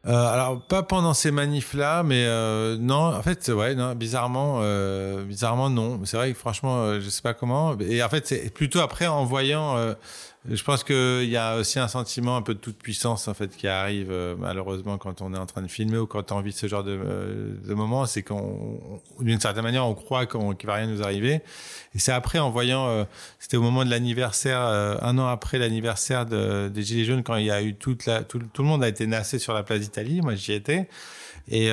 euh, alors pas pendant ces manifs là, mais euh, non, en fait ouais, non, bizarrement, euh, bizarrement non. C'est vrai que franchement, euh, je sais pas comment. Et en fait c'est plutôt après en voyant euh, je pense qu'il y a aussi un sentiment un peu de toute puissance en fait qui arrive euh, malheureusement quand on est en train de filmer ou quand on vit ce genre de, euh, moment, c'est qu'on d'une certaine manière on croit qu'il qu va rien nous arriver. Et c'est après en voyant, euh, c'était au moment de l'anniversaire, un an après l'anniversaire de, des Gilets jaunes quand il y a eu toute la, tout, le monde a été nassé sur la place d'Italie, moi j'y étais et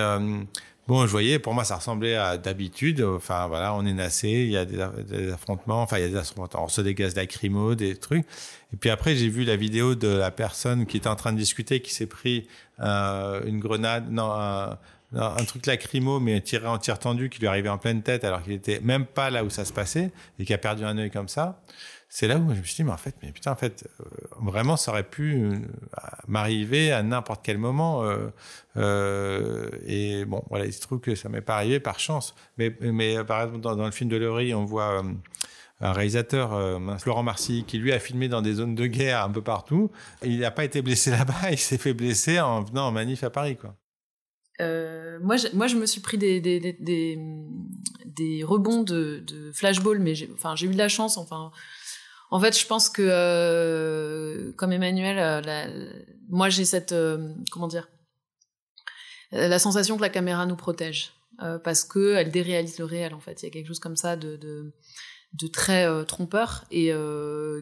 Bon, je voyais, pour moi, ça ressemblait à d'habitude. Enfin, voilà, on est nassé, il y a des, affrontements, enfin, il y a des affrontements, on se des gaz des trucs. Et puis après, j'ai vu la vidéo de la personne qui était en train de discuter, qui s'est pris euh, une grenade, non, un, truc lacrymo, mais tiré en tir tendu, qui lui arrivait en pleine tête, alors qu'il était même pas là où ça se passait, et qui a perdu un œil comme ça c'est là où je me suis dit, mais en fait, mais putain, en fait, euh, vraiment, ça aurait pu euh, m'arriver à n'importe quel moment. Et bon, voilà, il se trouve que ça m'est pas arrivé par chance. Mais, mais par exemple, dans, le film de Laurie, on voit un réalisateur, Florent Marcy, qui lui a filmé dans des zones de guerre un peu partout. Il n'a pas été blessé là-bas, il s'est fait blesser en venant en manif à Paris. Euh, moi, je, moi, je me suis pris des, des, rebonds de, flashball, mais j'ai, eu de la chance. Enfin, en fait, je pense que, euh, comme Emmanuel, euh, moi j'ai cette, euh, comment dire, la sensation que la caméra nous protège euh, parce que elle déréalise le réel. En fait, il y a quelque chose comme ça de, de très euh, trompeur et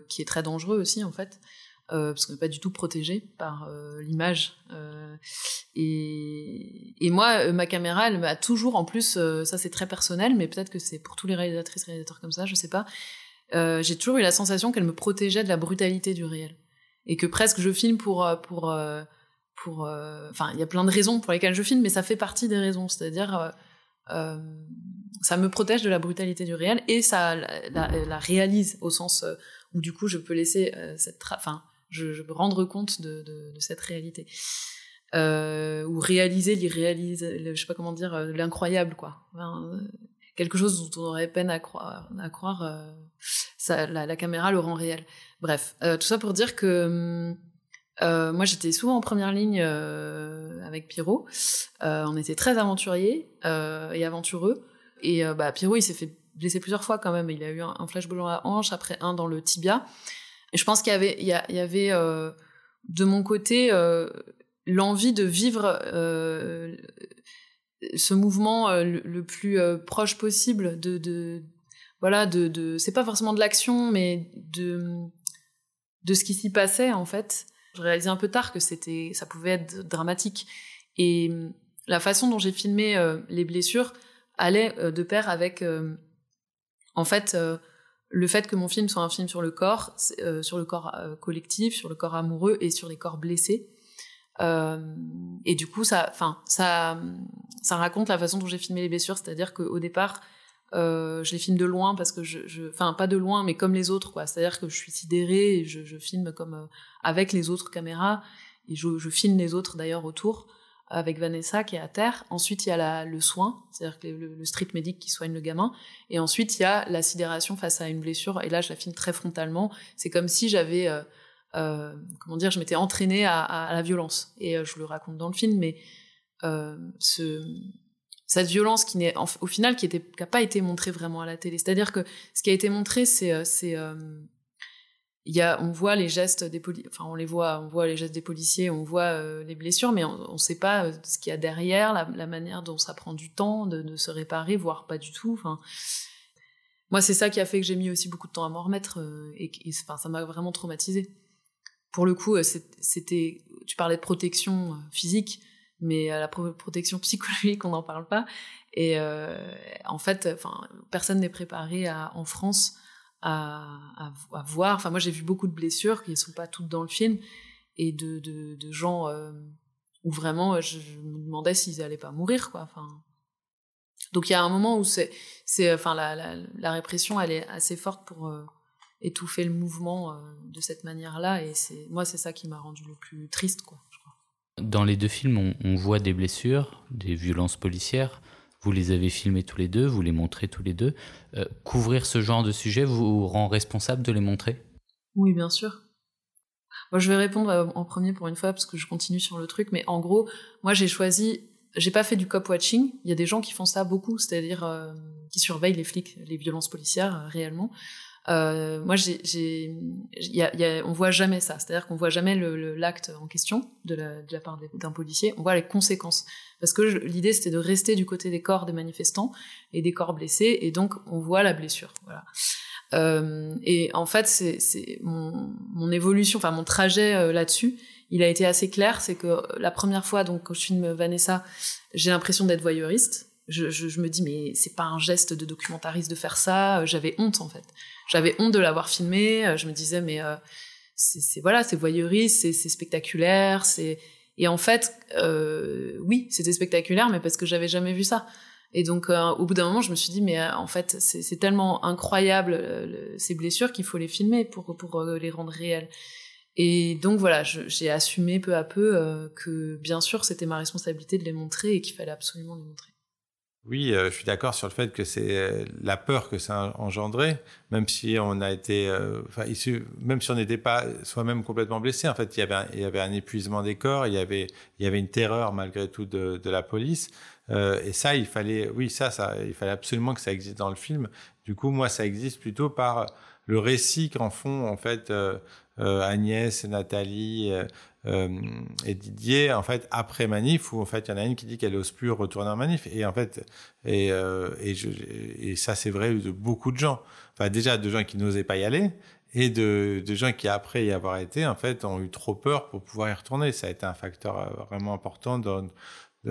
qui est très dangereux aussi en fait. parce qu'on n'est pas du tout protégé par l'image. Et, et, moi, ma caméra, elle m'a toujours, en plus, ça c'est très personnel, mais peut-être que c'est pour tous les réalisatrices, réalisateurs comme ça, je sais pas, euh, j'ai toujours eu la sensation qu'elle me protégeait de la brutalité du réel et que presque je filme pour pour euh, pour enfin euh, il y a plein de raisons pour lesquelles je filme mais ça fait partie des raisons c'est-à-dire euh, ça me protège de la brutalité du réel et ça la, réalise au sens où du coup je peux laisser cette enfin je, je peux rendre compte de, cette réalité euh, ou réaliser je sais pas comment dire l'incroyable quoi quelque chose dont on aurait peine à croire, euh, la, caméra le rend réel. Bref, euh, tout ça pour dire que euh, moi j'étais souvent en première ligne euh, avec Pierrot. Euh, on était très aventuriers et aventureux. Et bah, Pierrot il s'est fait blesser plusieurs fois quand même. Il a eu un, un flashball dans la hanche, après un dans le tibia. Et je pense qu'il y avait, de mon côté l'envie de vivre ce mouvement le, plus proche possible de, de voilà de, c'est pas forcément de l'action mais de ce qui s'y passait en fait je réalisais un peu tard que c'était ça pouvait être dramatique. Et la façon dont j'ai filmé euh, les blessures allait euh, de pair avec euh, en fait le fait que mon film soit un film sur le corps sur le corps collectif sur le corps amoureux et sur les corps blessés. Et du coup, ça, enfin, ça, ça raconte la façon dont j'ai filmé les blessures, c'est-à-dire qu'au départ, euh, je les filme de loin parce que je, enfin pas de loin, mais comme les autres, quoi. C'est-à-dire que je suis sidérée et je, je filme comme euh, avec les autres caméras et je, je filme les autres d'ailleurs autour avec Vanessa qui est à terre. Ensuite, il y a la, le soin, c'est-à-dire que le, le, street medic qui soigne le gamin. Et ensuite, il y a la sidération face à une blessure. Et là, je la filme très frontalement. C'est comme si j'avais, euh, euh, comment dire, je m'étais entraînée à, à, la violence. Et euh, je le raconte dans le film, mais euh, ce, cette violence qui n'est, au final, qui n'a pas été montrée vraiment à la télé. C'est-à-dire que ce qui a été montré, c'est, euh, a, on voit les gestes des policiers, enfin on les voit, on voit les gestes des policiers, on voit euh, les blessures, mais on ne sait pas euh, ce qu'il y a derrière, la, manière dont ça prend du temps de, de, se réparer, voire pas du tout. Enfin, moi c'est ça qui a fait que j'ai mis aussi beaucoup de temps à m'en remettre euh, et, enfin, ça m'a vraiment traumatisé. Pour le coup, c'était, tu parlais de protection physique, mais la protection psychologique on n'en parle pas. Et en fait, personne n'est préparé à, en France à, à, à voir. Enfin, moi, j'ai vu beaucoup de blessures qui ne sont pas toutes dans le film et de, de, gens euh, où vraiment je, je, me demandais s'ils allaient pas mourir, quoi. Enfin, donc il y a un moment où c'est, c'est, enfin, la, la, répression, elle est assez forte pour euh, étouffer le mouvement euh, de cette manière-là. Et c'est, moi, c'est ça qui m'a rendu le plus triste, quoi. Dans les deux films, on, voit des blessures, des violences policières. Vous les avez filmés tous les deux, vous les montrez tous les deux. Euh, couvrir ce genre de sujet vous rend responsable de les montrer? Oui, bien sûr. Je vais répondre en premier pour une fois parce que je continue sur le truc, mais en gros, moi, j'ai choisi. J'ai pas fait du cop watching. Il y a des gens qui font ça beaucoup, c'est-à-dire euh, qui surveillent les flics, les violences policières euh, réellement. Euh, moi, j'ai, y a, y a, on voit jamais ça. C'est-à-dire qu'on voit jamais le, l'acte en question de la, de la part d'un policier. On voit les conséquences. Parce que l'idée, c'était de rester du côté des corps des manifestants et des corps blessés, et donc on voit la blessure. Voilà. Euh, et en fait, c'est, c'est mon, mon évolution, enfin mon trajet euh, là-dessus, il a été assez clair. C'est que la première fois, donc quand je filme Vanessa, j'ai l'impression d'être voyeuriste. Je, me dis mais c'est pas un geste de documentariste de faire ça. J'avais honte en fait. J'avais honte de l'avoir filmé. Je me disais mais euh, c'est voilà c'est voyeuriste, c'est spectaculaire, et en fait euh, oui c'était spectaculaire mais parce que j'avais jamais vu ça. Et donc euh, au bout d'un moment je me suis dit mais euh, en fait c'est tellement incroyable euh, ces blessures qu'il faut les filmer pour pour les rendre réelles. Et donc voilà, j'ai assumé peu à peu euh, que bien sûr c'était ma responsabilité de les montrer et qu'il fallait absolument les montrer. Oui, euh, je suis d'accord sur le fait que c'est euh, la peur que ça a engendré, même si on a été, euh, enfin, issu, même si on n'était pas soi-même complètement blessé. En fait, il y avait un, il y avait un épuisement des corps, il y avait, il y avait une terreur malgré tout de, de la police. Euh, et ça, il fallait, oui, ça, ça, il fallait absolument que ça existe dans le film. Du coup, moi, ça existe plutôt par le récit qu'en font en fait euh, Agnès, Nathalie. Euh, et Didier, en fait, après manif, où en fait, il y en a une qui dit qu'elle n'ose plus retourner en manif. Et en fait, et, euh, et, je, et ça, c'est vrai de beaucoup de gens. Enfin, déjà, de gens qui n'osaient pas y aller, et de, de gens qui, après y avoir été, en fait, ont eu trop peur pour pouvoir y retourner. Ça a été un facteur vraiment important dans,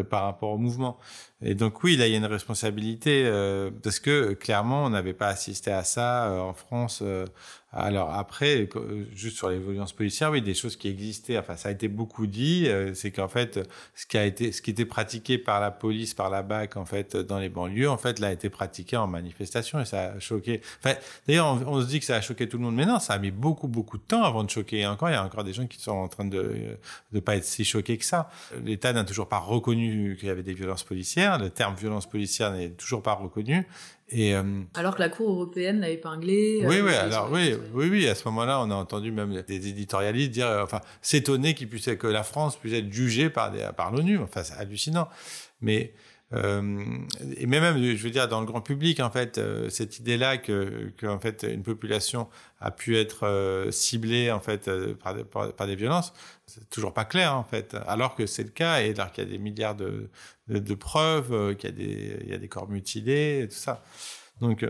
par rapport au mouvement. Et donc oui, là, il y a une responsabilité euh, parce que clairement, on n'avait pas assisté à ça euh, en France. Euh, alors après, juste sur les violences policières, oui, des choses qui existaient. Enfin, ça a été beaucoup dit. Euh, c'est qu'en fait, ce qui a été, ce qui était pratiqué par la police, par la BAC, en fait, dans les banlieues, en fait, là, a été pratiqué en manifestation et ça a choqué. Enfin, d'ailleurs, on, on, se dit que ça a choqué tout le monde, mais non, ça a mis beaucoup, beaucoup de temps avant de choquer. Et encore, il y a encore des gens qui sont en train de de pas être si choqués que ça. L'État n'a toujours pas reconnu qu'il y avait des violences policières. Le terme violence policière n'est toujours pas reconnu. Et, euh, alors que la Cour européenne l'a épinglé. Oui, euh, oui, alors oui, oui, oui, à ce moment-là, on a entendu même des éditorialistes dire, euh, enfin, s'étonner qu'il puisse que la France puisse être jugée par des, par l'ONU. Enfin, c'est hallucinant. Mais et même, je veux dire, dans le grand public, en fait, euh, cette idée-là que, que, fait, une population a pu être euh, ciblée, en fait, par, par, par, des violences, c'est toujours pas clair, en fait. Alors que c'est le cas, et alors qu'il y a des milliards de, de, preuves, qu'il y a des, y a des corps mutilés, et tout ça. Donc,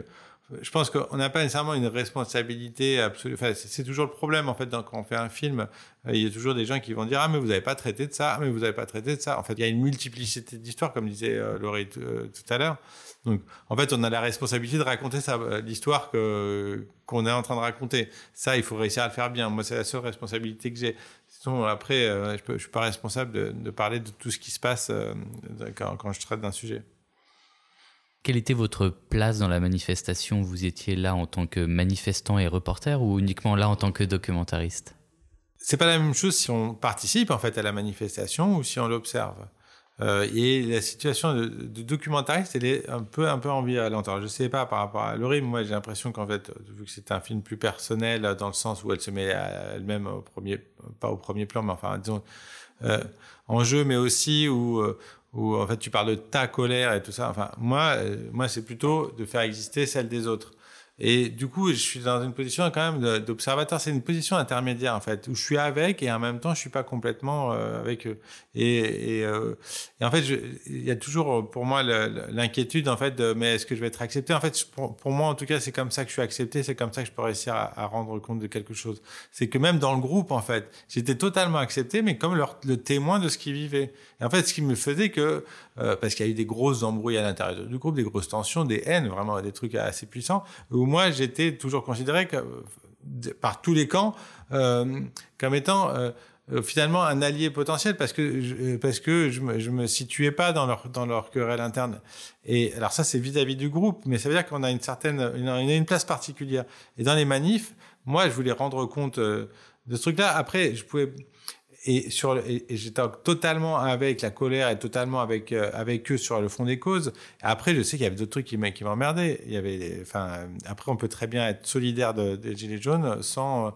je pense qu'on n'a pas nécessairement une responsabilité absolue. Enfin, c'est toujours le problème, en fait, quand on fait un film. Il y a toujours des gens qui vont dire Ah, mais vous n'avez pas traité de ça, ah, mais vous n'avez pas traité de ça. En fait, il y a une multiplicité d'histoires, comme disait euh, Laurie euh, tout à l'heure. Donc, en fait, on a la responsabilité de raconter ça, l'histoire que, qu'on est en train de raconter. Ça, il faut réussir à le faire bien. Moi, c'est la seule responsabilité que j'ai. Sinon, après, euh, je ne suis pas responsable de, parler de tout ce qui se passe euh, quand, je traite d'un sujet. Quelle était votre place dans la manifestation Vous étiez là en tant que manifestant et reporter ou uniquement là en tant que documentariste? C'est pas la même chose si on participe en fait à la manifestation ou si on l'observe. Euh, et la situation de, documentariste, elle est un peu, un peu ambivalente. Alors, je sais pas par rapport à Laurie, moi j'ai l'impression qu'en fait, vu que c'est un film plus personnel dans le sens où elle se met elle-même au premier, pas au premier plan, mais enfin disons euh, en jeu, mais aussi où, euh, où en fait tu parles de ta colère et tout ça. Enfin, moi, euh, moi c'est plutôt de faire exister celle des autres. Et du coup, je suis dans une position quand même d'observateur. C'est une position intermédiaire en fait, où je suis avec et en même temps, je suis pas complètement euh, avec eux. Et, euh, et en fait, il y a toujours pour moi l'inquiétude en fait de mais est-ce que je vais être accepté? En fait, pour, pour, moi en tout cas, c'est comme ça que je suis accepté. C'est comme ça que je peux réussir à, à rendre compte de quelque chose. C'est que même dans le groupe en fait, j'étais totalement accepté, mais comme leur, le témoin de ce qu'ils vivaient. Et en fait, ce qui me faisait que euh, parce qu'il y a eu des grosses embrouilles à l'intérieur du groupe, des grosses tensions, des haines, vraiment des trucs assez puissants, où moi j'étais toujours considéré que, par tous les camps euh, comme étant euh, finalement un allié potentiel parce que je, parce que je me, situais pas dans leur dans leur querelle interne. Et alors ça c'est vis-à-vis du groupe, mais ça veut dire qu'on a une certaine une, une place particulière. Et dans les manifs, moi je voulais rendre compte euh, de ce truc-là. Après, je pouvais et sur et, et j'étais totalement avec la colère et totalement avec euh, avec eux sur le fond des causes. Après, je sais qu'il y avait d'autres trucs qui m'emmerdaient. Il y avait, enfin, après, on peut très bien être solidaire de, des gilets jaunes sans,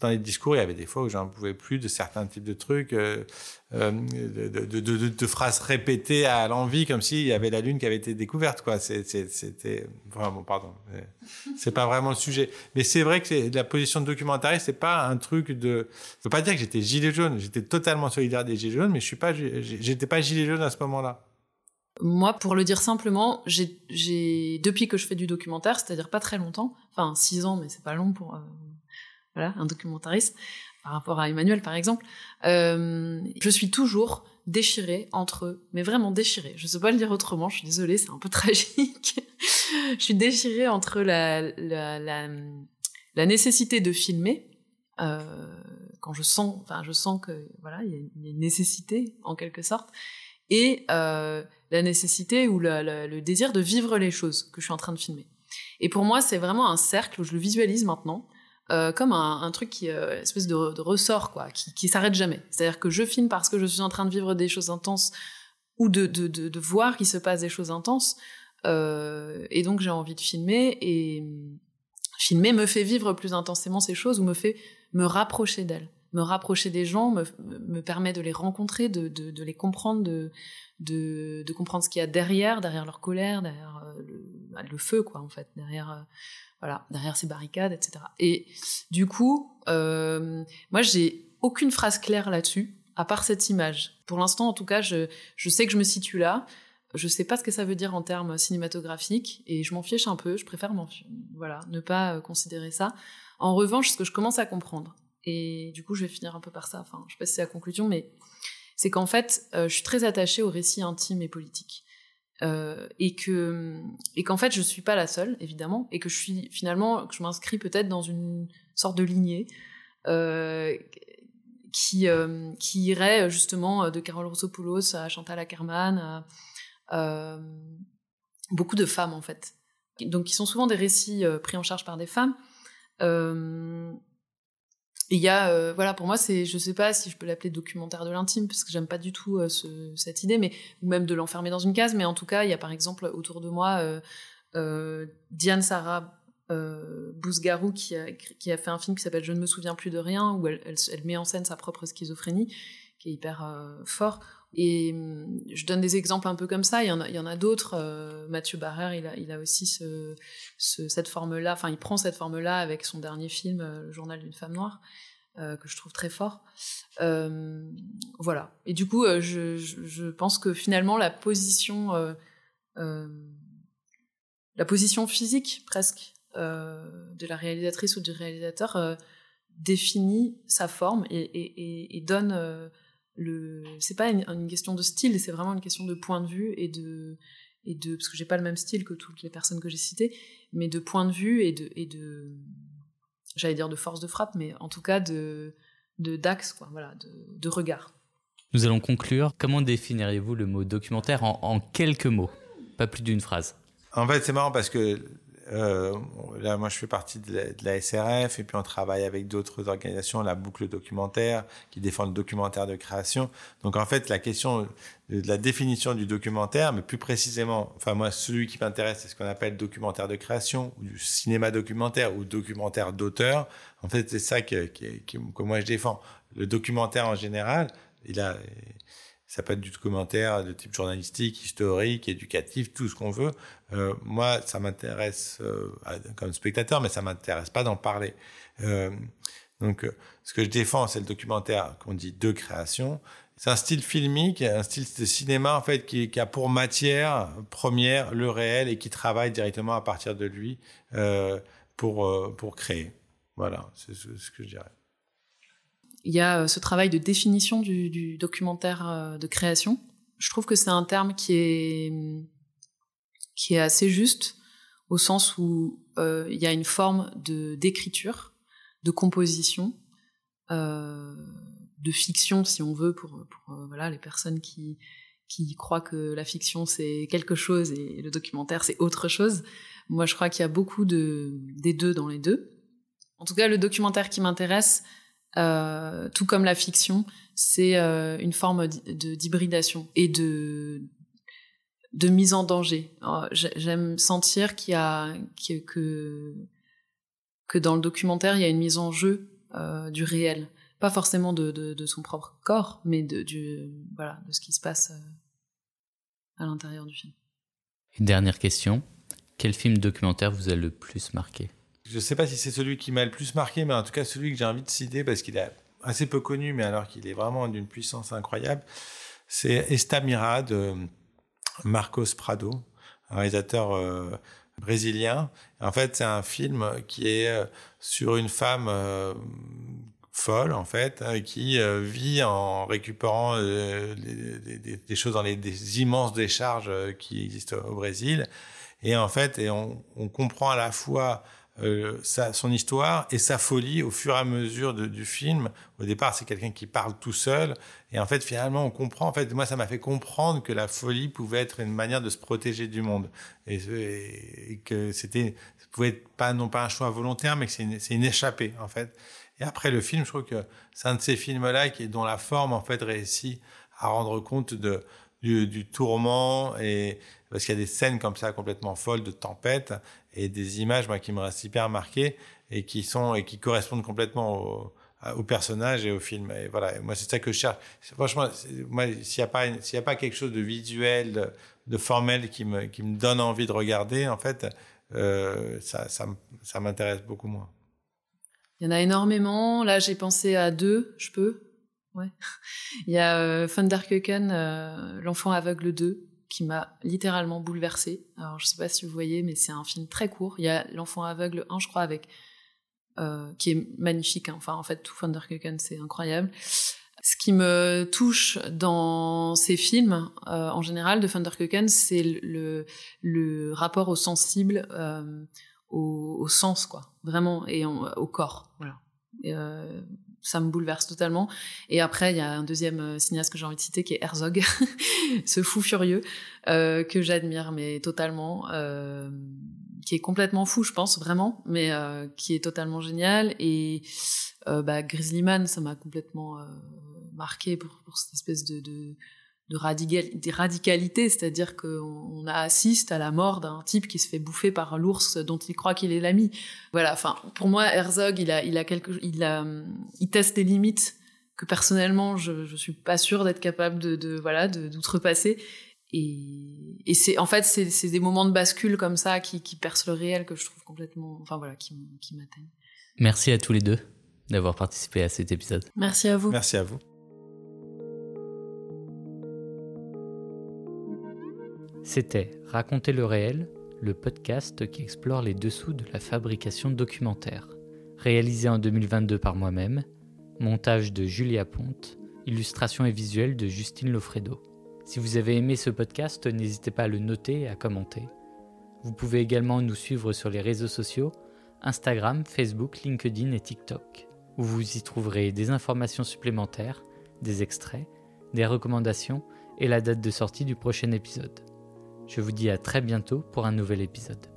dans les discours. Il y avait des fois où j'en pouvais plus de certains types de trucs, euh, euh, de, phrases répétées à l'envie, comme s'il y avait la lune qui avait été découverte. Quoi, c'était vraiment, pardon, c'est pas vraiment le sujet. Mais c'est vrai que la position de documentariste, c'est pas un truc de. Je veux pas dire que j'étais gilet jaune. J'étais totalement solidaire des gilets jaunes, mais je suis pas, j'étais pas gilet jaune à ce moment-là. Moi, pour le dire simplement, j'ai depuis que je fais du documentaire, c'est-à-dire pas très longtemps, enfin six ans, mais c'est pas long pour euh, voilà un documentariste par rapport à Emmanuel par exemple, euh, je suis toujours déchirée entre eux, mais vraiment déchirée. Je sais pas le dire autrement. Je suis désolée, c'est un peu tragique. je suis déchirée entre la la, nécessité de filmer. Euh, quand je sens, enfin, je sens que voilà, il y, a une nécessité en quelque sorte, et euh, la nécessité ou le désir de vivre les choses que je suis en train de filmer. Et pour moi, c'est vraiment un cercle où je le visualise maintenant euh, comme un, truc qui euh, espèce de, ressort quoi, qui, s'arrête jamais. C'est-à-dire que je filme parce que je suis en train de vivre des choses intenses ou de, voir qu'il se passe des choses intenses, euh, et donc j'ai envie de filmer et filmer me fait vivre plus intensément ces choses ou me fait me rapprocher d'elles me rapprocher des gens, me, me permet de les rencontrer, de, de, les comprendre, de, de, comprendre ce qu'il y a derrière, derrière leur colère, derrière euh, le, le, feu, quoi, en fait, derrière, euh, voilà, derrière ces barricades, etc. Et du coup, euh, moi, j'ai aucune phrase claire là-dessus, à part cette image. Pour l'instant, en tout cas, je, je sais que je me situe là. Je sais pas ce que ça veut dire en termes cinématographiques et je m'en fiche un peu. Je préfère voilà, ne pas considérer ça. En revanche, ce que je commence à comprendre, et du coup je vais finir un peu par ça, enfin je sais pas si c'est la conclusion, mais c'est qu'en fait euh, je suis très attachée au récit intime et politique. Euh, et que et qu'en fait je suis pas la seule évidemment et que je suis finalement que je m'inscris peut-être dans une sorte de lignée euh, qui qui irait justement de Carole Rossopoulos à Chantal Ackerman beaucoup de femmes en fait. Donc qui sont souvent des récits pris en charge par des femmes il y a, euh, voilà, pour moi, c'est, je sais pas si je peux l'appeler documentaire de l'intime, parce que j'aime pas du tout euh, ce, cette idée, mais ou même de l'enfermer dans une case. Mais en tout cas, il y a par exemple autour de moi euh, Diane Sarah Bousgarou qui a, fait un film qui s'appelle Je ne me souviens plus de rien, où elle, elle met en scène sa propre schizophrénie, qui est hyper fort. Et je donne des exemples un peu comme ça. Il y en a, d'autres. Euh, Mathieu Barrère, il a, aussi ce, ce, cette forme-là. Enfin, il prend cette forme-là avec son dernier film, euh, Le Journal d'une femme noire, euh, que je trouve très fort. Euh, voilà. Et du coup, je, pense que finalement, la position, la position physique presque de la réalisatrice ou du réalisateur définit sa forme et donne le c'est pas une, une, question de style c'est vraiment une question de point de vue et de et de parce que j'ai pas le même style que toutes les personnes que j'ai citées mais de point de vue et de et de j'allais dire de force de frappe mais en tout cas de de d'axe, quoi, voilà, de, de regard. Nous allons conclure. Comment définiriez-vous le mot documentaire en, en quelques mots? Pas plus d'une phrase. En fait, c'est marrant parce que euh, là, moi, je fais partie de la, de la, SRF et puis on travaille avec d'autres organisations, la boucle documentaire, qui défend le documentaire de création. Donc, en fait, la question de, la définition du documentaire, mais plus précisément, enfin, moi, celui qui m'intéresse, c'est ce qu'on appelle documentaire de création, ou du cinéma documentaire, ou documentaire d'auteur. En fait, c'est ça que, que, que, moi, je défends. Le documentaire en général, il a, ça peut être du documentaire de type journalistique, historique, éducatif, tout ce qu'on veut. Euh, moi, ça m'intéresse euh, comme spectateur, mais ça m'intéresse pas d'en parler. Euh, donc, ce que je défends, c'est le documentaire qu'on dit de création. C'est un style filmique, un style de cinéma en fait qui, a pour matière première le réel et qui travaille directement à partir de lui pour pour créer. Voilà, c'est ce, ce que je dirais il y a ce travail de définition du, documentaire de création. Je trouve que c'est un terme qui est qui est assez juste au sens où euh, il y a une forme d'écriture, de composition, euh, de fiction si on veut pour, pour euh, voilà les personnes qui qui croient que la fiction c'est quelque chose et le documentaire c'est autre chose. Moi je crois qu'il y a beaucoup de des deux dans les deux. En tout cas le documentaire qui m'intéresse, euh, tout comme la fiction, c'est euh, une forme d'hybridation et de de mise en danger. J'aime sentir qu'il y a que que dans le documentaire il y a une mise en jeu euh, du réel, pas forcément de, de, de, son propre corps, mais de du voilà de ce qui se passe à l'intérieur du film. Une dernière question quel film documentaire vous a le plus marqué? Je ne sais pas si c'est celui qui m'a le plus marqué, mais en tout cas celui que j'ai envie de citer parce qu'il est assez peu connu, mais alors qu'il est vraiment d'une puissance incroyable, c'est Estamira de Marcos Prado, un réalisateur euh, brésilien. En fait, c'est un film qui est euh, sur une femme euh, folle, en fait, qui euh, vit en récupérant euh, des, choses dans les immenses décharges qui existent au Brésil. Et en fait, et on comprend à la fois euh, sa, son histoire et sa folie au fur et à mesure de, du film. Au départ, c'est quelqu'un qui parle tout seul, et en fait, finalement, on comprend. En fait, moi, ça m'a fait comprendre que la folie pouvait être une manière de se protéger du monde, et, que c'était, ça pouvait être pas non pas un choix volontaire, mais que c'est une, une échappée, en fait. Et après le film, je trouve que c'est un de ces films-là qui dont la forme, en fait, réussit à rendre compte de du, du tourment et parce qu'il y a des scènes comme ça complètement folles de tempête et des images moi, qui me restent hyper marquées et qui sont et qui correspondent complètement au, au personnage et au film. Et voilà, moi c'est ça que je cherche. Franchement, moi s'il n'y a pas s'il y a pas quelque chose de visuel, de, formel qui me qui me donne envie de regarder, en fait, euh, ça ça, m'intéresse beaucoup moins. Il y en a énormément. Là, j'ai pensé à deux. Je peux? Ouais. Il y a euh, Funderköken, euh, l'enfant aveugle 2 qui m'a littéralement bouleversée. Alors, je sais pas si vous voyez, mais c'est un film très court. Il y a L'Enfant aveugle 1, je crois, avec euh, qui est magnifique. Hein. Enfin, en fait, tout Thunderköken, c'est incroyable. Ce qui me touche dans ces films, euh, en général, de Thunderköken, c'est le, rapport au sensible, euh, au, sens, quoi, vraiment, et au corps. Voilà. Ça me bouleverse totalement. Et après, il y a un deuxième euh, cinéaste que j'ai envie de citer qui est Herzog, ce fou furieux euh, que j'admire, mais totalement, euh, qui est complètement fou, je pense, vraiment, mais euh, qui est totalement génial. Et euh, bah, Grizzly Man, ça m'a complètement euh, marqué pour, pour, cette espèce de, de, de, radical, de radicalité, c'est-à-dire qu'on assiste à la mort d'un type qui se fait bouffer par l'ours dont il croit qu'il est l'ami. Voilà, enfin, pour moi, Herzog, il a, il a quelque, il a, il teste des limites que personnellement, je, je suis pas sûre d'être capable de, de voilà, d'outrepasser. Et, et c'est, en fait, c'est, c'est des moments de bascule comme ça qui, qui percent le réel que je trouve complètement, enfin voilà, qui, qui m'atteignent. Merci à tous les deux d'avoir participé à cet épisode. Merci à vous. Merci à vous. C'était Raconter le réel, le podcast qui explore les dessous de la fabrication de documentaires. Réalisé en 2022 par moi-même, montage de Julia Ponte, illustration et visuel de Justine Lofredo. Si vous avez aimé ce podcast, n'hésitez pas à le noter et à commenter. Vous pouvez également nous suivre sur les réseaux sociaux, Instagram, Facebook, LinkedIn et TikTok. où vous y trouverez des informations supplémentaires, des extraits, des recommandations et la date de sortie du prochain épisode. Je vous dis à très bientôt pour un nouvel épisode.